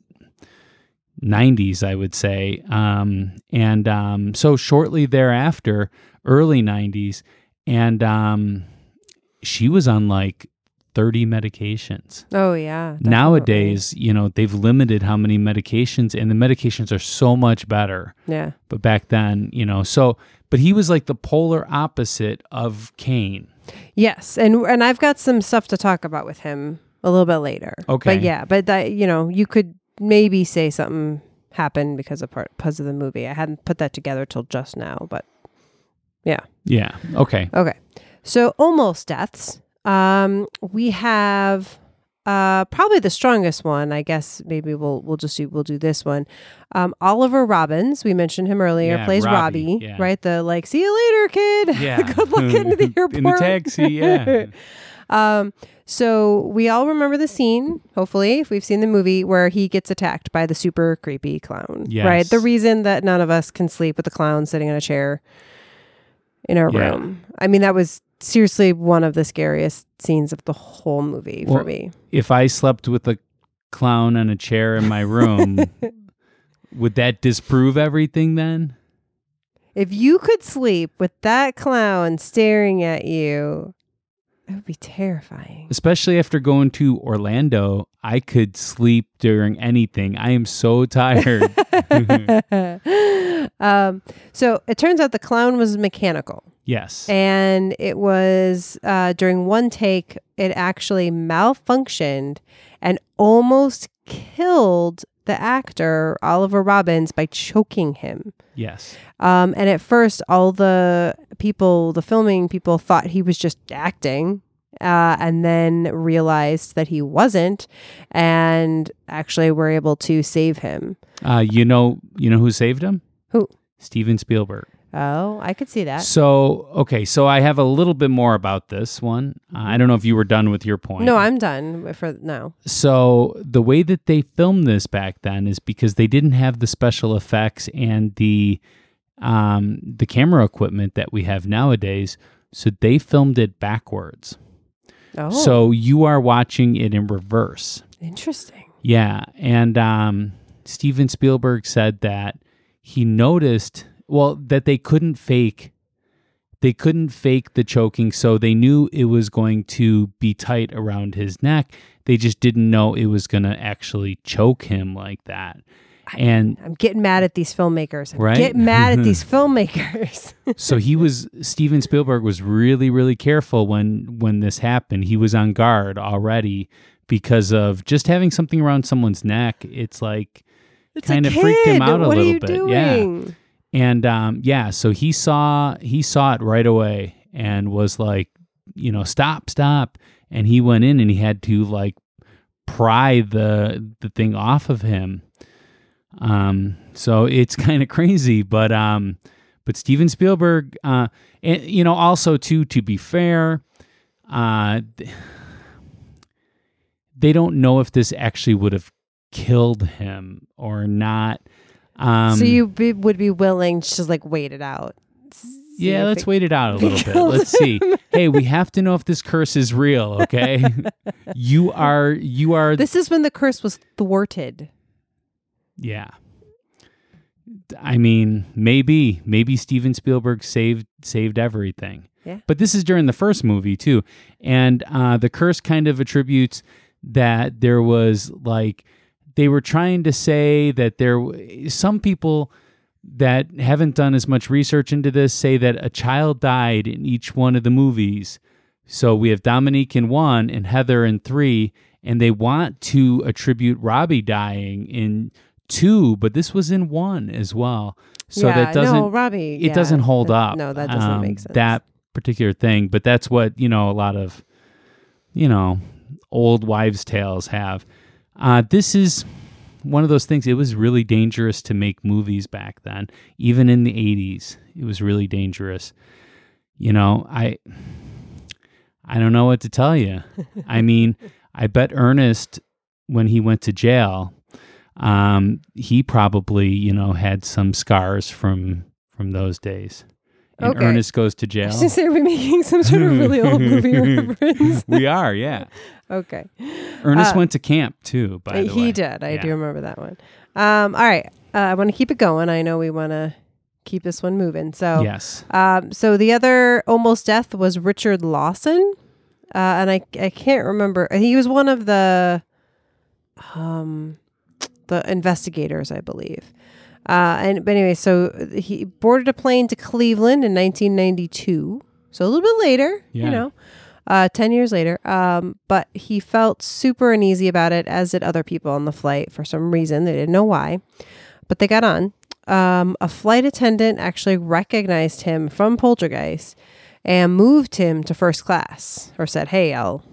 90s, I would say, um, and um, so shortly thereafter, early 90s, and um, she was on like 30 medications. Oh yeah. definitely. Nowadays, you know, they've limited how many medications, and the medications are so much better. Yeah. But back then, you know, so, but he was like the polar opposite of Kane. Yes, and and I've got some stuff to talk about with him a little bit later. Okay. But yeah, but that you know, you could maybe say something happened because of part because of the movie. I hadn't put that together till just now, but yeah. Yeah. Okay. Okay. So almost deaths. Um, we have uh probably the strongest one. I guess maybe we'll we'll just do we'll do this one. Um, Oliver Robins. We mentioned him earlier. Yeah, plays Robbie, Robbie, yeah. right? The like, see you later, kid. Yeah. Good luck getting to the airport. In the taxi. Yeah. Um, so we all remember the scene, hopefully, if we've seen the movie, where he gets attacked by the super creepy clown. Yes. Right? The reason that none of us can sleep with the clown sitting in a chair in our Yeah. room. I mean, that was seriously one of the scariest scenes of the whole movie for me. if I slept with a clown on a chair in my room, would that disprove everything then? If you could sleep with that clown staring at you, it would be terrifying. Especially after going to Orlando, I could sleep during anything. I am so tired. um, so it turns out the clown was mechanical. yes. and it was uh, during one take it actually malfunctioned and almost killed the actor oliver robins by choking him yes. um, and at first all the people the filming people thought he was just acting uh, and then realized that he wasn't and actually were able to save him Uh, you know, you know who saved him? Who? Steven Spielberg. Oh i could see that So, okay, so I have a little bit more about this one. Uh, I don't know if you were done with your point. no i'm done for now So the way that they filmed this back then is because they didn't have the special effects and the um, the camera equipment that we have nowadays. So they filmed it backwards. oh So you are watching it in reverse. interesting Yeah, and um, Steven Spielberg said that he noticed well that they couldn't fake they couldn't fake the choking, so they knew it was going to be tight around his neck. They just didn't know it was going to actually choke him like that. And I'm getting mad at these filmmakers. I'm Right? getting mad at these filmmakers. so he was Steven Spielberg was really really careful when when this happened. He was on guard already because of just having something around someone's neck. It's like It's Kinda freaked him out a what little bit. Yeah. And um, yeah, so he saw he saw it right away and was like, you know, stop, stop. And he went in and he had to like pry the the thing off of him. Um, so it's kind of crazy, but um, but Steven Spielberg, uh, and you know, also too, to be fair, uh, they don't know if this actually would have killed him or not. Um, so you be, would be willing to just like wait it out. Yeah, let's it- wait it out a little bit. Let's see. Hey, we have to know if this curse is real, okay? you are you are This is when the curse was thwarted. yeah. I mean, maybe maybe Steven Spielberg saved saved everything. Yeah. But this is during the first movie too. And uh the curse kind of attributes that there was like they were trying to say that there some people that haven't done as much research into this say that a child died in each one of the movies. So we have Dominique in one and Heather in three, and they want to attribute Robbie dying in two, but this was in one as well. So yeah, that doesn't no, Robbie. it yeah, doesn't hold that- up. No, that doesn't um, make sense. That particular thing, but that's what you know. A lot of you know old wives' tales have. Uh, this is one of those things. It was really dangerous to make movies back then, even in the '80s. It was really dangerous. You know, I I don't know what to tell you. I mean, I bet Ernest, when he went to jail, um, he probably, you know, had some scars from from those days. And Okay. Ernest goes to I jail. was gonna say, are we making some sort of really old movie reference? we are, yeah. okay. Ernest Uh, went to camp too. By the he way, did. I Yeah. do remember that one. Um, all right. Uh, I want to keep it going. I know we want to keep this one moving. So, Yes. um, so the other almost death was Richard Lawson, uh, and I I can't remember. He was one of the um the investigators, I believe. Uh, and but anyway, so he boarded a plane to Cleveland in 1992. So a little bit later, Yeah. you know, uh, 10 years later. Um, but he felt super uneasy about it, as did other people on the flight for some reason. They didn't know why, but they got on. Um, a flight attendant actually recognized him from Poltergeist and moved him to first class or said, Hey, I'll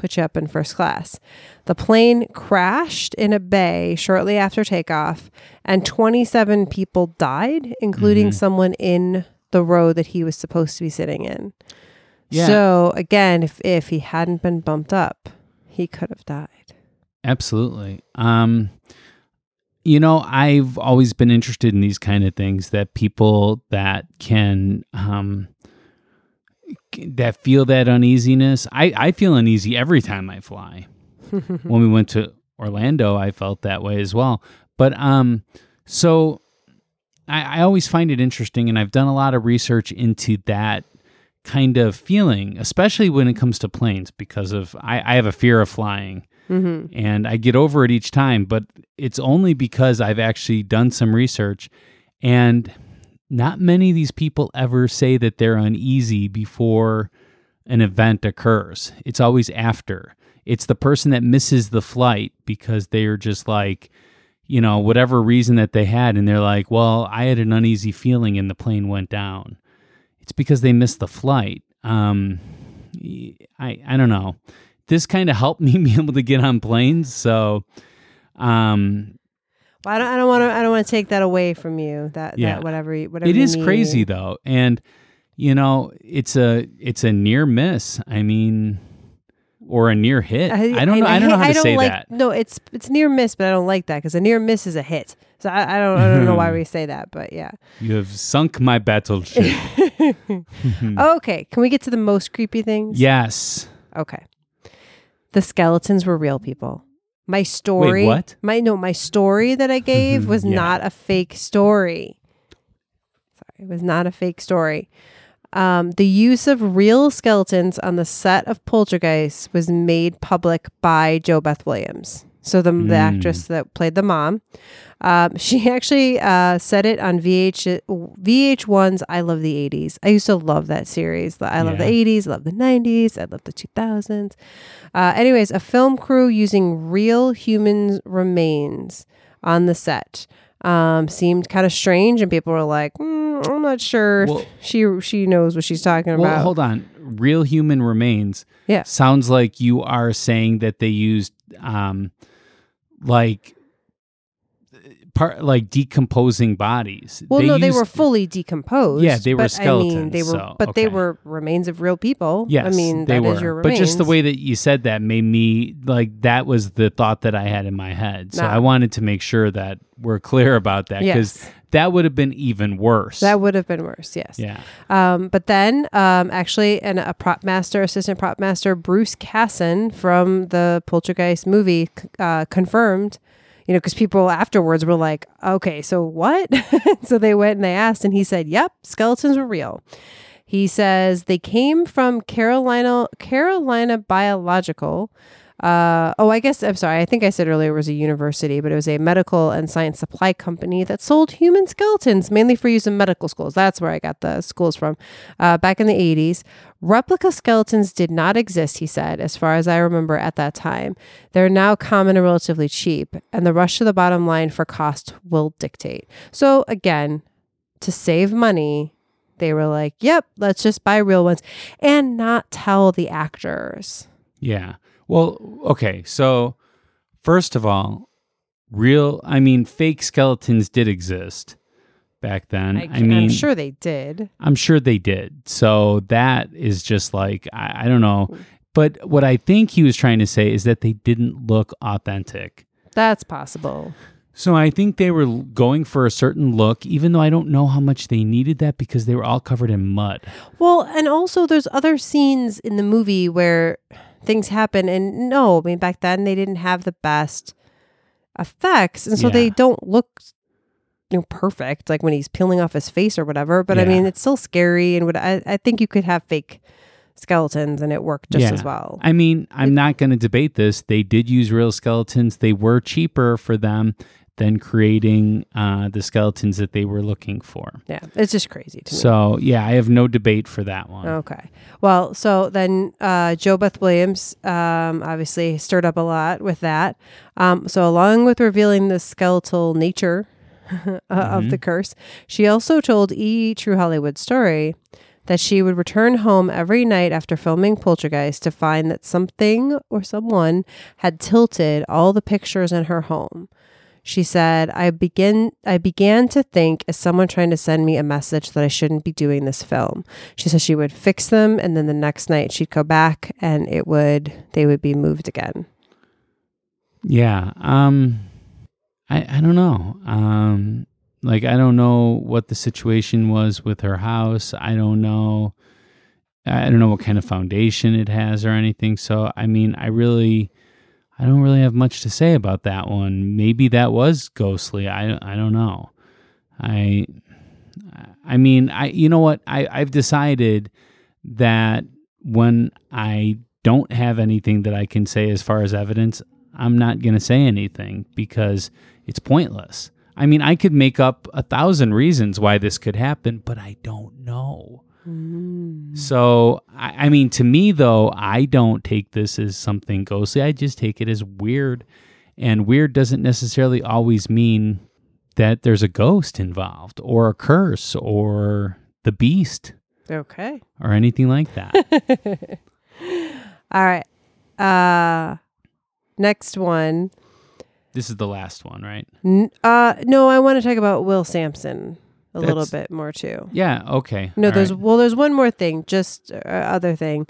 put you up in first class. The plane crashed in a bay shortly after takeoff, and 27 people died, including Mhm. someone in the row that he was supposed to be sitting in. Yeah. So again, if if he hadn't been bumped up, he could have died. Absolutely. Um, you know, I've always been interested in these kind of things that people that can um that feel that uneasiness. I I feel uneasy every time I fly. when we went to Orlando, I felt that way as well. But um, so I, I always find it interesting, and I've done a lot of research into that kind of feeling, especially when it comes to planes, because of I, I have a fear of flying, hmm and I get over it each time. But it's only because I've actually done some research, and not many of these people ever say that they're uneasy before an event occurs. It's always after. It's the person that misses the flight because they're just like, you know, whatever reason that they had, and they're like, well, I had an uneasy feeling and the plane went down. It's because they missed the flight. Um, I I don't know. This kind of helped me be able to get on planes, so um, Well, I don't. I don't want to. I don't want to take that away from you. That. Yeah. That whatever. you- Whatever. it is crazy though, and you know, it's a it's a near miss. I mean, or a near hit. I, don't know. I, don't know how to say like, that. No, it's it's near miss, but I don't like that because a near miss is a hit. So I, I don't. I don't know why we say that, but yeah. You have sunk my battleship. Okay, can we get to the most creepy things? yes. Okay. The skeletons were real people. My story. what? My no, my story that I gave was Yeah. not a fake story. Sorry, it was not a fake story. Um, the use of real skeletons on the set of Poltergeist was made public by JoBeth Williams. So the, the Mm. actress that played the mom, um, she actually uh, said it on VH VH1's "I Love the '80s." I used to love that series. The I love Yeah. the '80s, love the '90s, I love the 2000s. Uh, anyways, a film crew using real human remains on the set um, seemed kind of strange, and people were like, "Mm, "I'm not sure Well- she she knows what she's talking Well, about." hold on. Real human remains. Yeah. Sounds like you are saying that they used um like part like decomposing bodies. Well, no, they were fully decomposed. Yeah, they were but, I mean, they were, so, but they were remains of real people. Yes, I mean, they that were. is your but just the way that you said that made me like that was the thought that I had in my head. So Nah. I ah. wanted to make sure that we're clear about that because Yes. That would have been even worse. that would have been worse. Yes. yeah. Um, but then, um, actually, an, a prop master, assistant prop master, Bruce Casson from the Poltergeist movie, c- uh, confirmed. You know, because people afterwards were like, "Okay, so what?" so they went and they asked, and he said, "Yep, skeletons were real." He says they came from Carolina, Carolina Biological. Uh, oh, I guess I'm sorry. I think I said earlier it was a university, but it was a medical and science supply company that sold human skeletons mainly for use in medical schools. That's where I got the schools from. Uh, back in the 80s, replica skeletons did not exist, he said, as far as I remember at that time. They're now common and relatively cheap, and the rush to the bottom line for cost will dictate. So, again, to save money, they were like, yep, let's just buy real ones and not tell the actors. Yeah. Well, okay. So, first of all, real, I mean, fake skeletons did exist, back then. I, I, mean, I'm sure they did. I'm sure they did. So that is just like I, I don't know. But what I think he was trying to say is that they didn't look authentic. That's possible. So I think they were going for a certain look, even though I don't know how much they needed that because they were all covered in mud. Well, and also there's other scenes in the movie where things happen and no, I mean back then they didn't have the best effects and so they don't look you know perfect like when he's peeling off his face or whatever, but I mean it's still scary and what I, I think you could have fake skeletons and it worked just Yeah. as well. I mean, I'm not going to debate this. They did use real skeletons. They were cheaper for them than creating uh, the skeletons that they were looking for. yeah, it's just crazy to me. So yeah, I have no debate for that one. Okay. Well, so then uh, JoBeth Williams um, obviously stirred up a lot with that. Um, so, along with revealing the skeletal nature uh, of the curse, she also told E! True Hollywood Story that she would return home every night after filming Poltergeist to find that something or someone had tilted all the pictures in her home. She said, I begin I began to think is someone trying to send me a message that I shouldn't be doing this film. She said she would fix them and then the next night she'd go back and it would they would be moved again. Yeah. Um I I don't know. Um like I don't know what the situation was with her house. I don't know I don't know what kind of foundation it has or anything. So I mean, I really I don't really have much to say about that one. Maybe that was ghostly. I I don't know. I I mean, I you know what? I I've decided that when I don't have anything that I can say as far as evidence, I'm not going to say anything because it's pointless. I mean, I could make up a thousand reasons why this could happen, but I don't know. So, I, I mean, to me, though, I don't take this as something ghostly. I just take it as weird. And weird doesn't necessarily always mean that there's a ghost involved or a curse or the beast Okay. or anything like that. All right. Uh next one. this is the last one, right? N- uh no, I want to talk about Will Sampson a little bit more too. Yeah, okay. No, all there's right. well, there's one more thing, just uh, other thing,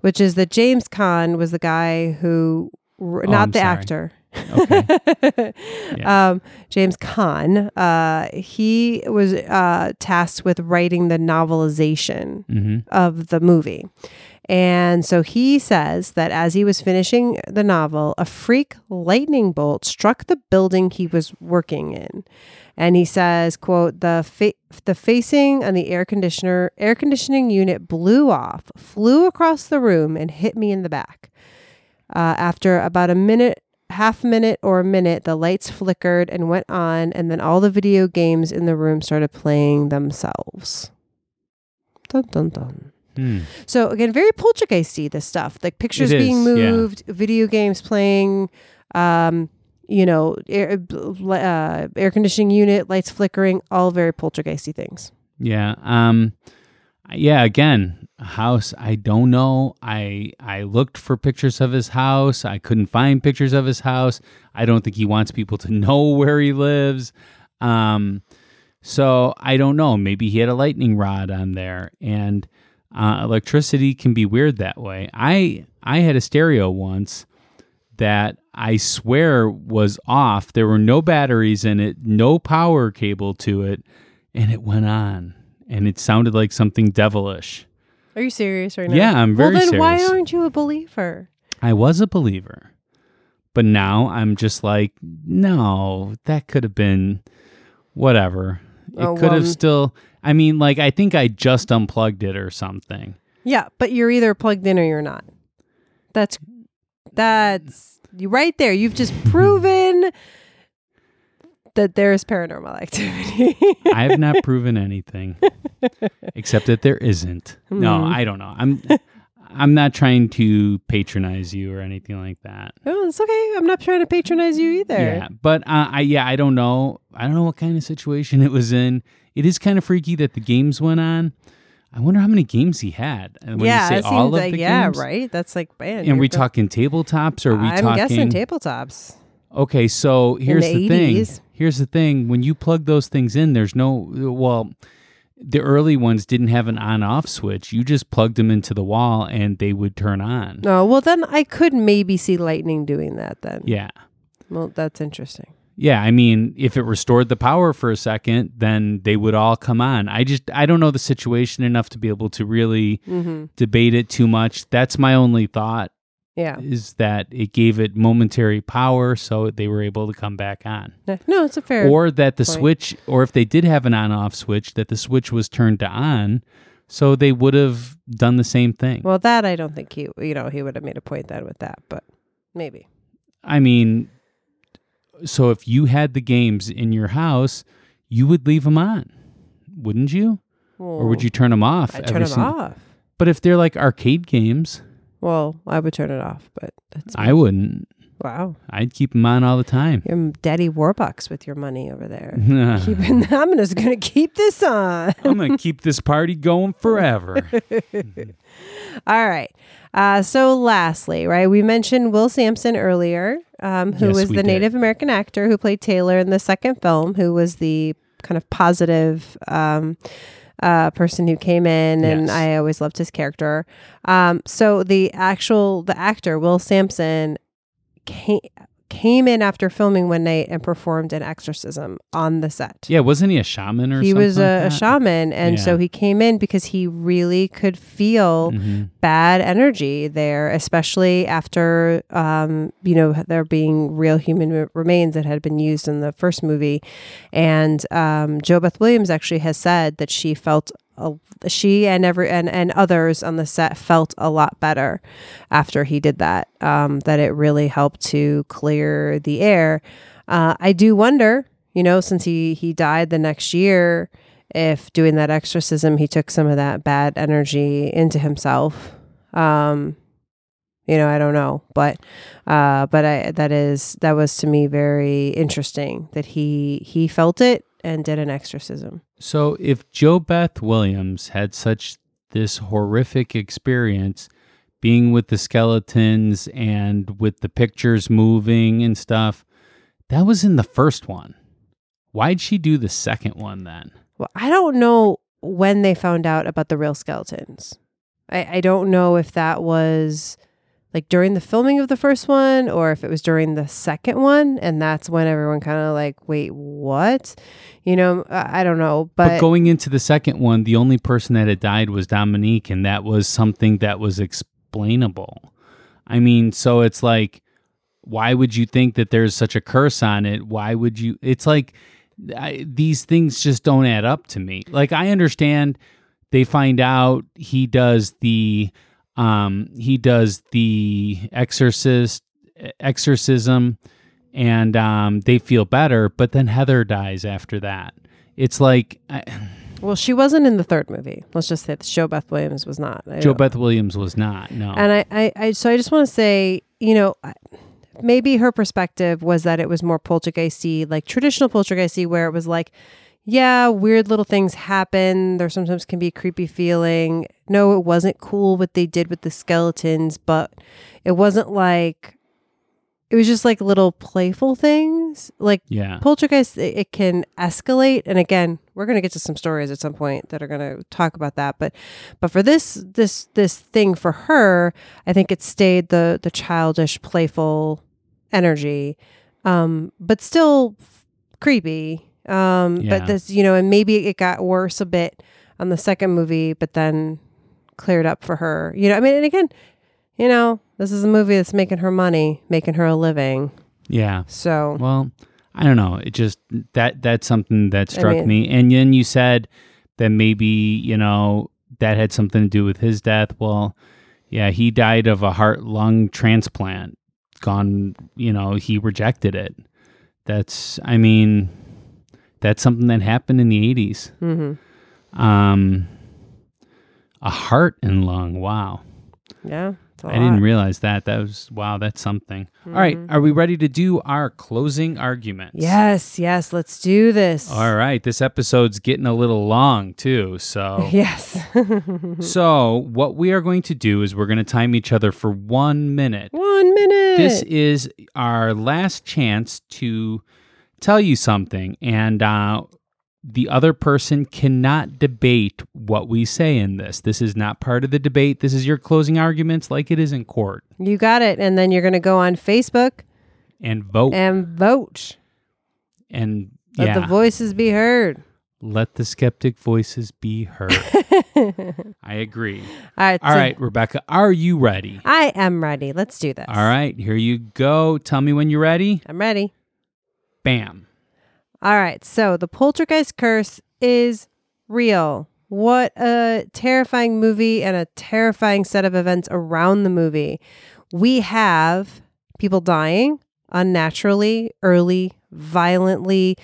which is that James Kahn was the guy who, r- Oh, not I'm the sorry. actor. Okay. Yeah. um, James Kahn, uh, he was uh, tasked with writing the novelization hmm of the movie. And so he says that as he was finishing the novel, a freak lightning bolt struck the building he was working in. And he says, quote, the fa- the facing on the air conditioner air conditioning unit blew off, flew across the room and hit me in the back. Uh, after about a minute, half minute or a minute, the lights flickered and went on, and then all the video games in the room started playing themselves. Dun dun dun. Hmm. So again, very poltergeisty. This stuff, like pictures It being is, yeah. moved, video games playing, um, you know, air, uh, air conditioning unit, lights flickering, all very poltergeisty things. Yeah. Um yeah, again, house I don't know. I I looked for pictures of his house. I couldn't find pictures of his house. I don't think he wants people to know where he lives. Um so I don't know. Maybe he had a lightning rod on there and uh, electricity can be weird that way. I I had a stereo once that I swear was off. There were no batteries in it, no power cable to it, and it went on. And it sounded like something devilish. Are you serious right now? Yeah, I'm very well, then why aren't you a believer? I was a believer. But now I'm just like, no, that could have been whatever. It Oh, could have still I mean, like I think I just unplugged it or something. Yeah, but you're either plugged in or you're not. That's that's you right there. You've just proven that there's paranormal activity. I have not proven anything except that there isn't. No, Mhm. I don't know. I'm I'm not trying to patronize you or anything like that. oh, it's okay. I'm not trying to patronize you either. Yeah, but uh, I yeah I don't know. I don't know what kind of situation it was in. It is kind of freaky that the games went on. I wonder how many games he had. And when yeah, you say all of like the yeah, games, right. That's like man. And we talking tabletops or are we I'm talking? guessing tabletops. Okay, so here's the the, thing. Here's the thing. When you plug those things in, there's no well, the early ones didn't have an on-off switch. You just plugged them into the wall and they would turn on. Oh, well, then I could maybe see lightning doing that then. Yeah. Well, that's interesting. Yeah, I mean, if it restored the power for a second, then they would all come on. I just I don't know the situation enough to be able to really Mm-hmm. debate it too much. That's my only thought Yeah. is that it gave it momentary power so they were able to come back on. No, it's a fair. Or that the point. switch or if they did have an on-off switch that the switch was turned to on so they would have done the same thing. well, that I don't think he, you know, he would have made a point then with that, but maybe. I mean, so if you had the games in your house, you would leave them on, wouldn't you? Or would you turn them off? I turn sin- off. But if they're like arcade games, Well, I would turn it off, but that's I wouldn't. wow. I'd keep them on all the time. You're Daddy Warbucks with your money over there. I'm Keeping, I'm just gonna keep this on. I'm gonna keep this party going forever. All right. Uh, so, lastly, right, we mentioned Will Sampson earlier, um, who Yes, was the did. Native American actor who played Taylor in the second film, who was the kind of positive um, uh, person who came in, and Yes. I always loved his character. Um, so, the actual the actor Will Sampson came came in after filming one night and performed an exorcism on the set yeah, wasn't he a shaman or he something? He was a, a like that? shaman and so he came in because he really could feel Mhm. bad energy there especially after um, you know there being real human remains that had been used in the first movie and um, jobeth williams actually has said that she felt she and every and, and others on the set felt a lot better after he did that um, that it really helped to clear the air. Uh, i do wonder you know since he he died the next year if doing that exorcism he took some of that bad energy into himself. Um you know i don't know but uh but i that is that was to me very interesting that he he felt it and did an exorcism So if JoBeth Williams had such this horrific experience being with the skeletons and with the pictures moving and stuff, that was in the first one. Why'd she do the second one then? well i don't know when they found out about the real skeletons i i don't know if that was like during the filming of the first one or if it was during the second one and that's when everyone kind of like wait what you know i, don't know But, but, going into the second one, the only person that had died was Dominique, and that was something that was explainable. I mean, so it's like, why would you think that there's such a curse on it? Why would you? It's like I, these things just don't add up to me. Like I understand they find out he does the um he does the exorcist exorcism and um they feel better but then heather dies after that. It's like I, well she wasn't in the third movie. Let's just say that jobeth williams was not. I jobeth williams was not no. And I, I, I so I just want to say, you know, maybe her perspective was that it was more poltergeisty, like traditional poltergeisty, where it was like, yeah, weird little things happen. There sometimes can be a creepy feeling. No, it wasn't cool what they did with the skeletons, but it wasn't like it was just like little playful things. Like yeah poltergeist it, it can escalate and again we're going to get to some stories at some point that are going to talk about that but but for this this this thing for her i think it stayed the the childish playful energy um but still f- creepy um Yeah. but this you know and maybe it got worse a bit on the second movie but then cleared up for her you know i mean and again you know this is a movie that's making her money making her a living yeah so Well, I don't know. It just that that's something that struck mean- me. And then you said that maybe you know that had something to do with his death. Well, yeah, he died of a heart lung transplant. Gone, you know, he rejected it. That's, I mean, that's something that happened in the eighties. mhm. Um, a heart and lung. Wow. yeah I didn't realize that. That was wow, that's something. All right, are we ready to do our closing arguments? Yes, yes, let's do this. All right, this episode's getting a little long too, so Yes. so what we are going to do is we're going to time each other for 1 minute. One minute. This is our last chance to tell you something and uh the other person cannot debate what we say in this. This is not part of the debate. This is your closing arguments like it is in court. you got it. And then you're going to go on Facebook And vote and vote. and Let yeah. the voices be heard. Let the skeptic voices be heard. I agree. All right. All so right, Rebecca, are you ready? I am ready. Let's do this. All right, here you go. Tell me when you're ready. I'm ready. Bam. All right. So the poltergeist curse is real. What a terrifying movie and a terrifying set of events around the movie. We have people dying unnaturally, early, violently,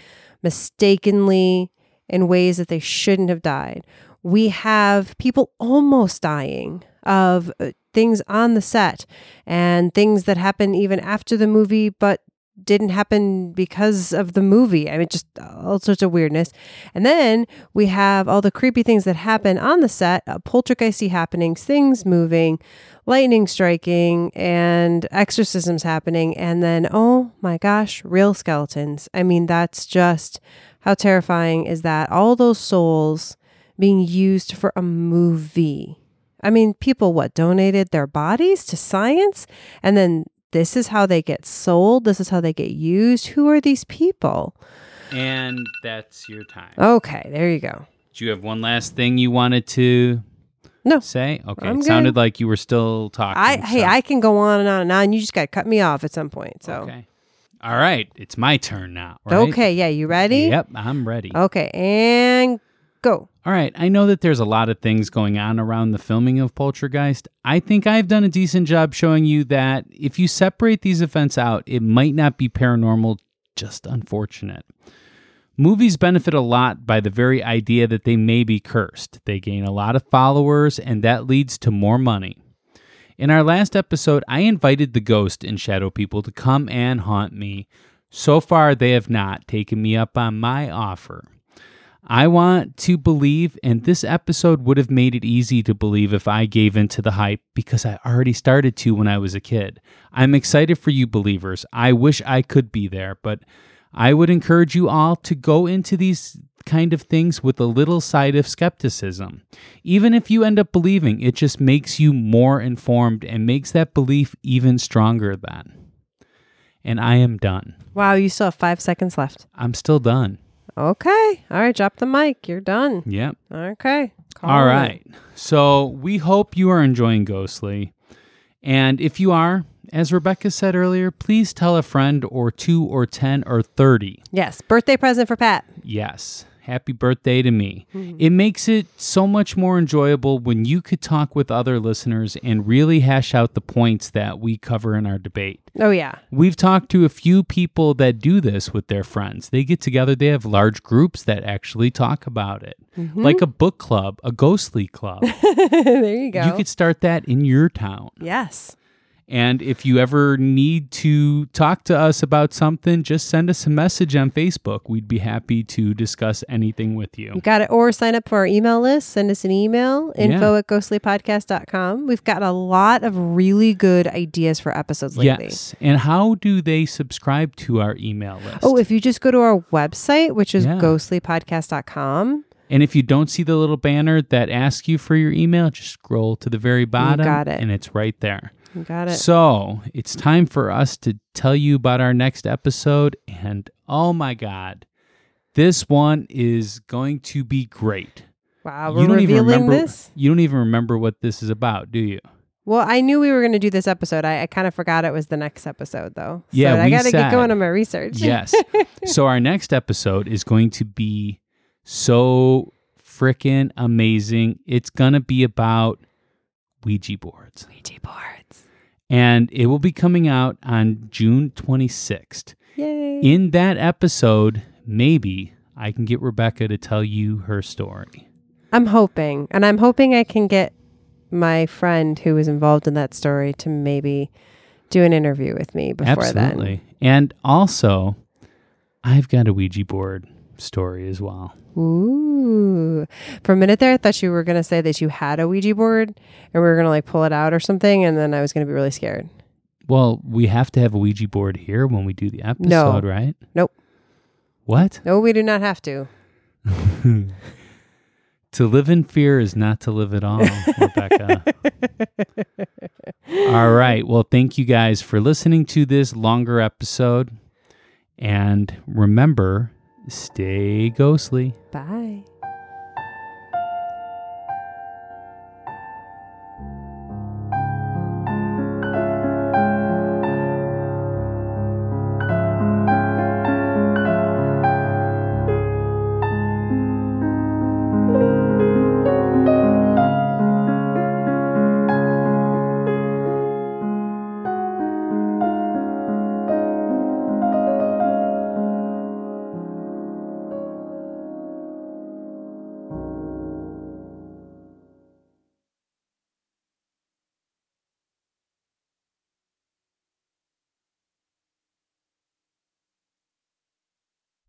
mistakenly, in ways that they shouldn't have died. We have people almost dying of uh, things on the set and things that happen even after the movie, but didn't happen because of the movie. I mean, just all sorts of weirdness. And then we have all the creepy things that happen on the set, uh, poltergeisty happenings, things moving, lightning striking, and exorcisms happening. And then, oh my gosh, real skeletons. I mean, that's just how terrifying is that? All those souls being used for a movie. I mean, people what donated their bodies to science and then this is how they get sold, this is how they get used. Who are these people? And that's your time. Okay, there you go. Do you have one last thing you wanted to No. say? Okay. I'm it sounded like you were still talking. I hey, I can go on and on and on. You just got to cut me off at some point. So Okay. All right. It's my turn now. Right? okay, yeah, you ready? Yep, I'm ready. Okay, and go. All right. I know that there's a lot of things going on around the filming of Poltergeist. I think I've done a decent job showing you that if you separate these events out, it might not be paranormal, just unfortunate. Movies benefit a lot by the very idea that they may be cursed. They gain a lot of followers, and that leads to more money. In our last episode, I invited the ghost and shadow people to come and haunt me. So far, they have not taken me up on my offer. I want to believe, and this episode would have made it easy to believe if I gave in to the hype because I already started to when I was a kid. I'm excited for you believers. I wish I could be there, but I would encourage you all to go into these kind of things with a little side of skepticism. Even if you end up believing, it just makes you more informed and makes that belief even stronger then. And I am done. Wow, you still have five seconds left. I'm still done. Okay, all right, drop the mic. You're done. Yep. Okay. Call All it. right. So we hope you are enjoying Ghostly. And if you are, as Rebecca said earlier, please tell a friend or two or 10 or 30. Yes, birthday present for Pat. Yes. Happy birthday to me. Mm-hmm. It makes it so much more enjoyable when you could talk with other listeners and really hash out the points that we cover in our debate. Oh yeah. We've talked to a few people that do this with their friends. They get together, they have large groups that actually talk about it, mm-hmm. like a book club, a ghostly club. there you go. You could start that in your town. yes. And if you ever need to talk to us about something, just send us a message on Facebook. We'd be happy to discuss anything with You you. got it. Or sign up for our email list. Send us an email, info Yeah. at ghostlypodcast.com. We've got a lot of really good ideas for episodes lately. Yes. And how do they subscribe to our email list? Oh, if you just go to our website, which is Yeah. ghostlypodcast.com, and if you don't see the little banner that asks you for your email, just scroll to the very bottom. got it. And it's right there. You got it. So it's time for us to tell you about our next episode. And oh my God, this one is going to be great. wow, we're revealing remember this? you don't even remember what this is about, do you? Well, I knew we were going to do this episode. I, I kind of forgot it was the next episode, though. So Yeah, I got to get going on my research. Yes. so our next episode is going to be so freaking amazing. It's going to be about Ouija boards. Ouija boards. And it will be coming out on June 26th. Yay. In that episode, maybe I can get Rebecca to tell you her story. I'm hoping, and I'm hoping I can get my friend who was involved in that story to maybe do an interview with me before Absolutely. And also, I've got a Ouija board story as well. Ooh. For a minute there, I thought you were going to say that you had a Ouija board and we were going to like pull it out or something. And then I was going to be really scared. Well, we have to have a Ouija board here when we do the episode, right? Nope. What? No, we do not have to. To live in fear is not to live at all, Rebecca. all right. Well, thank you guys for listening to this longer episode. And remember, stay ghostly. Bye.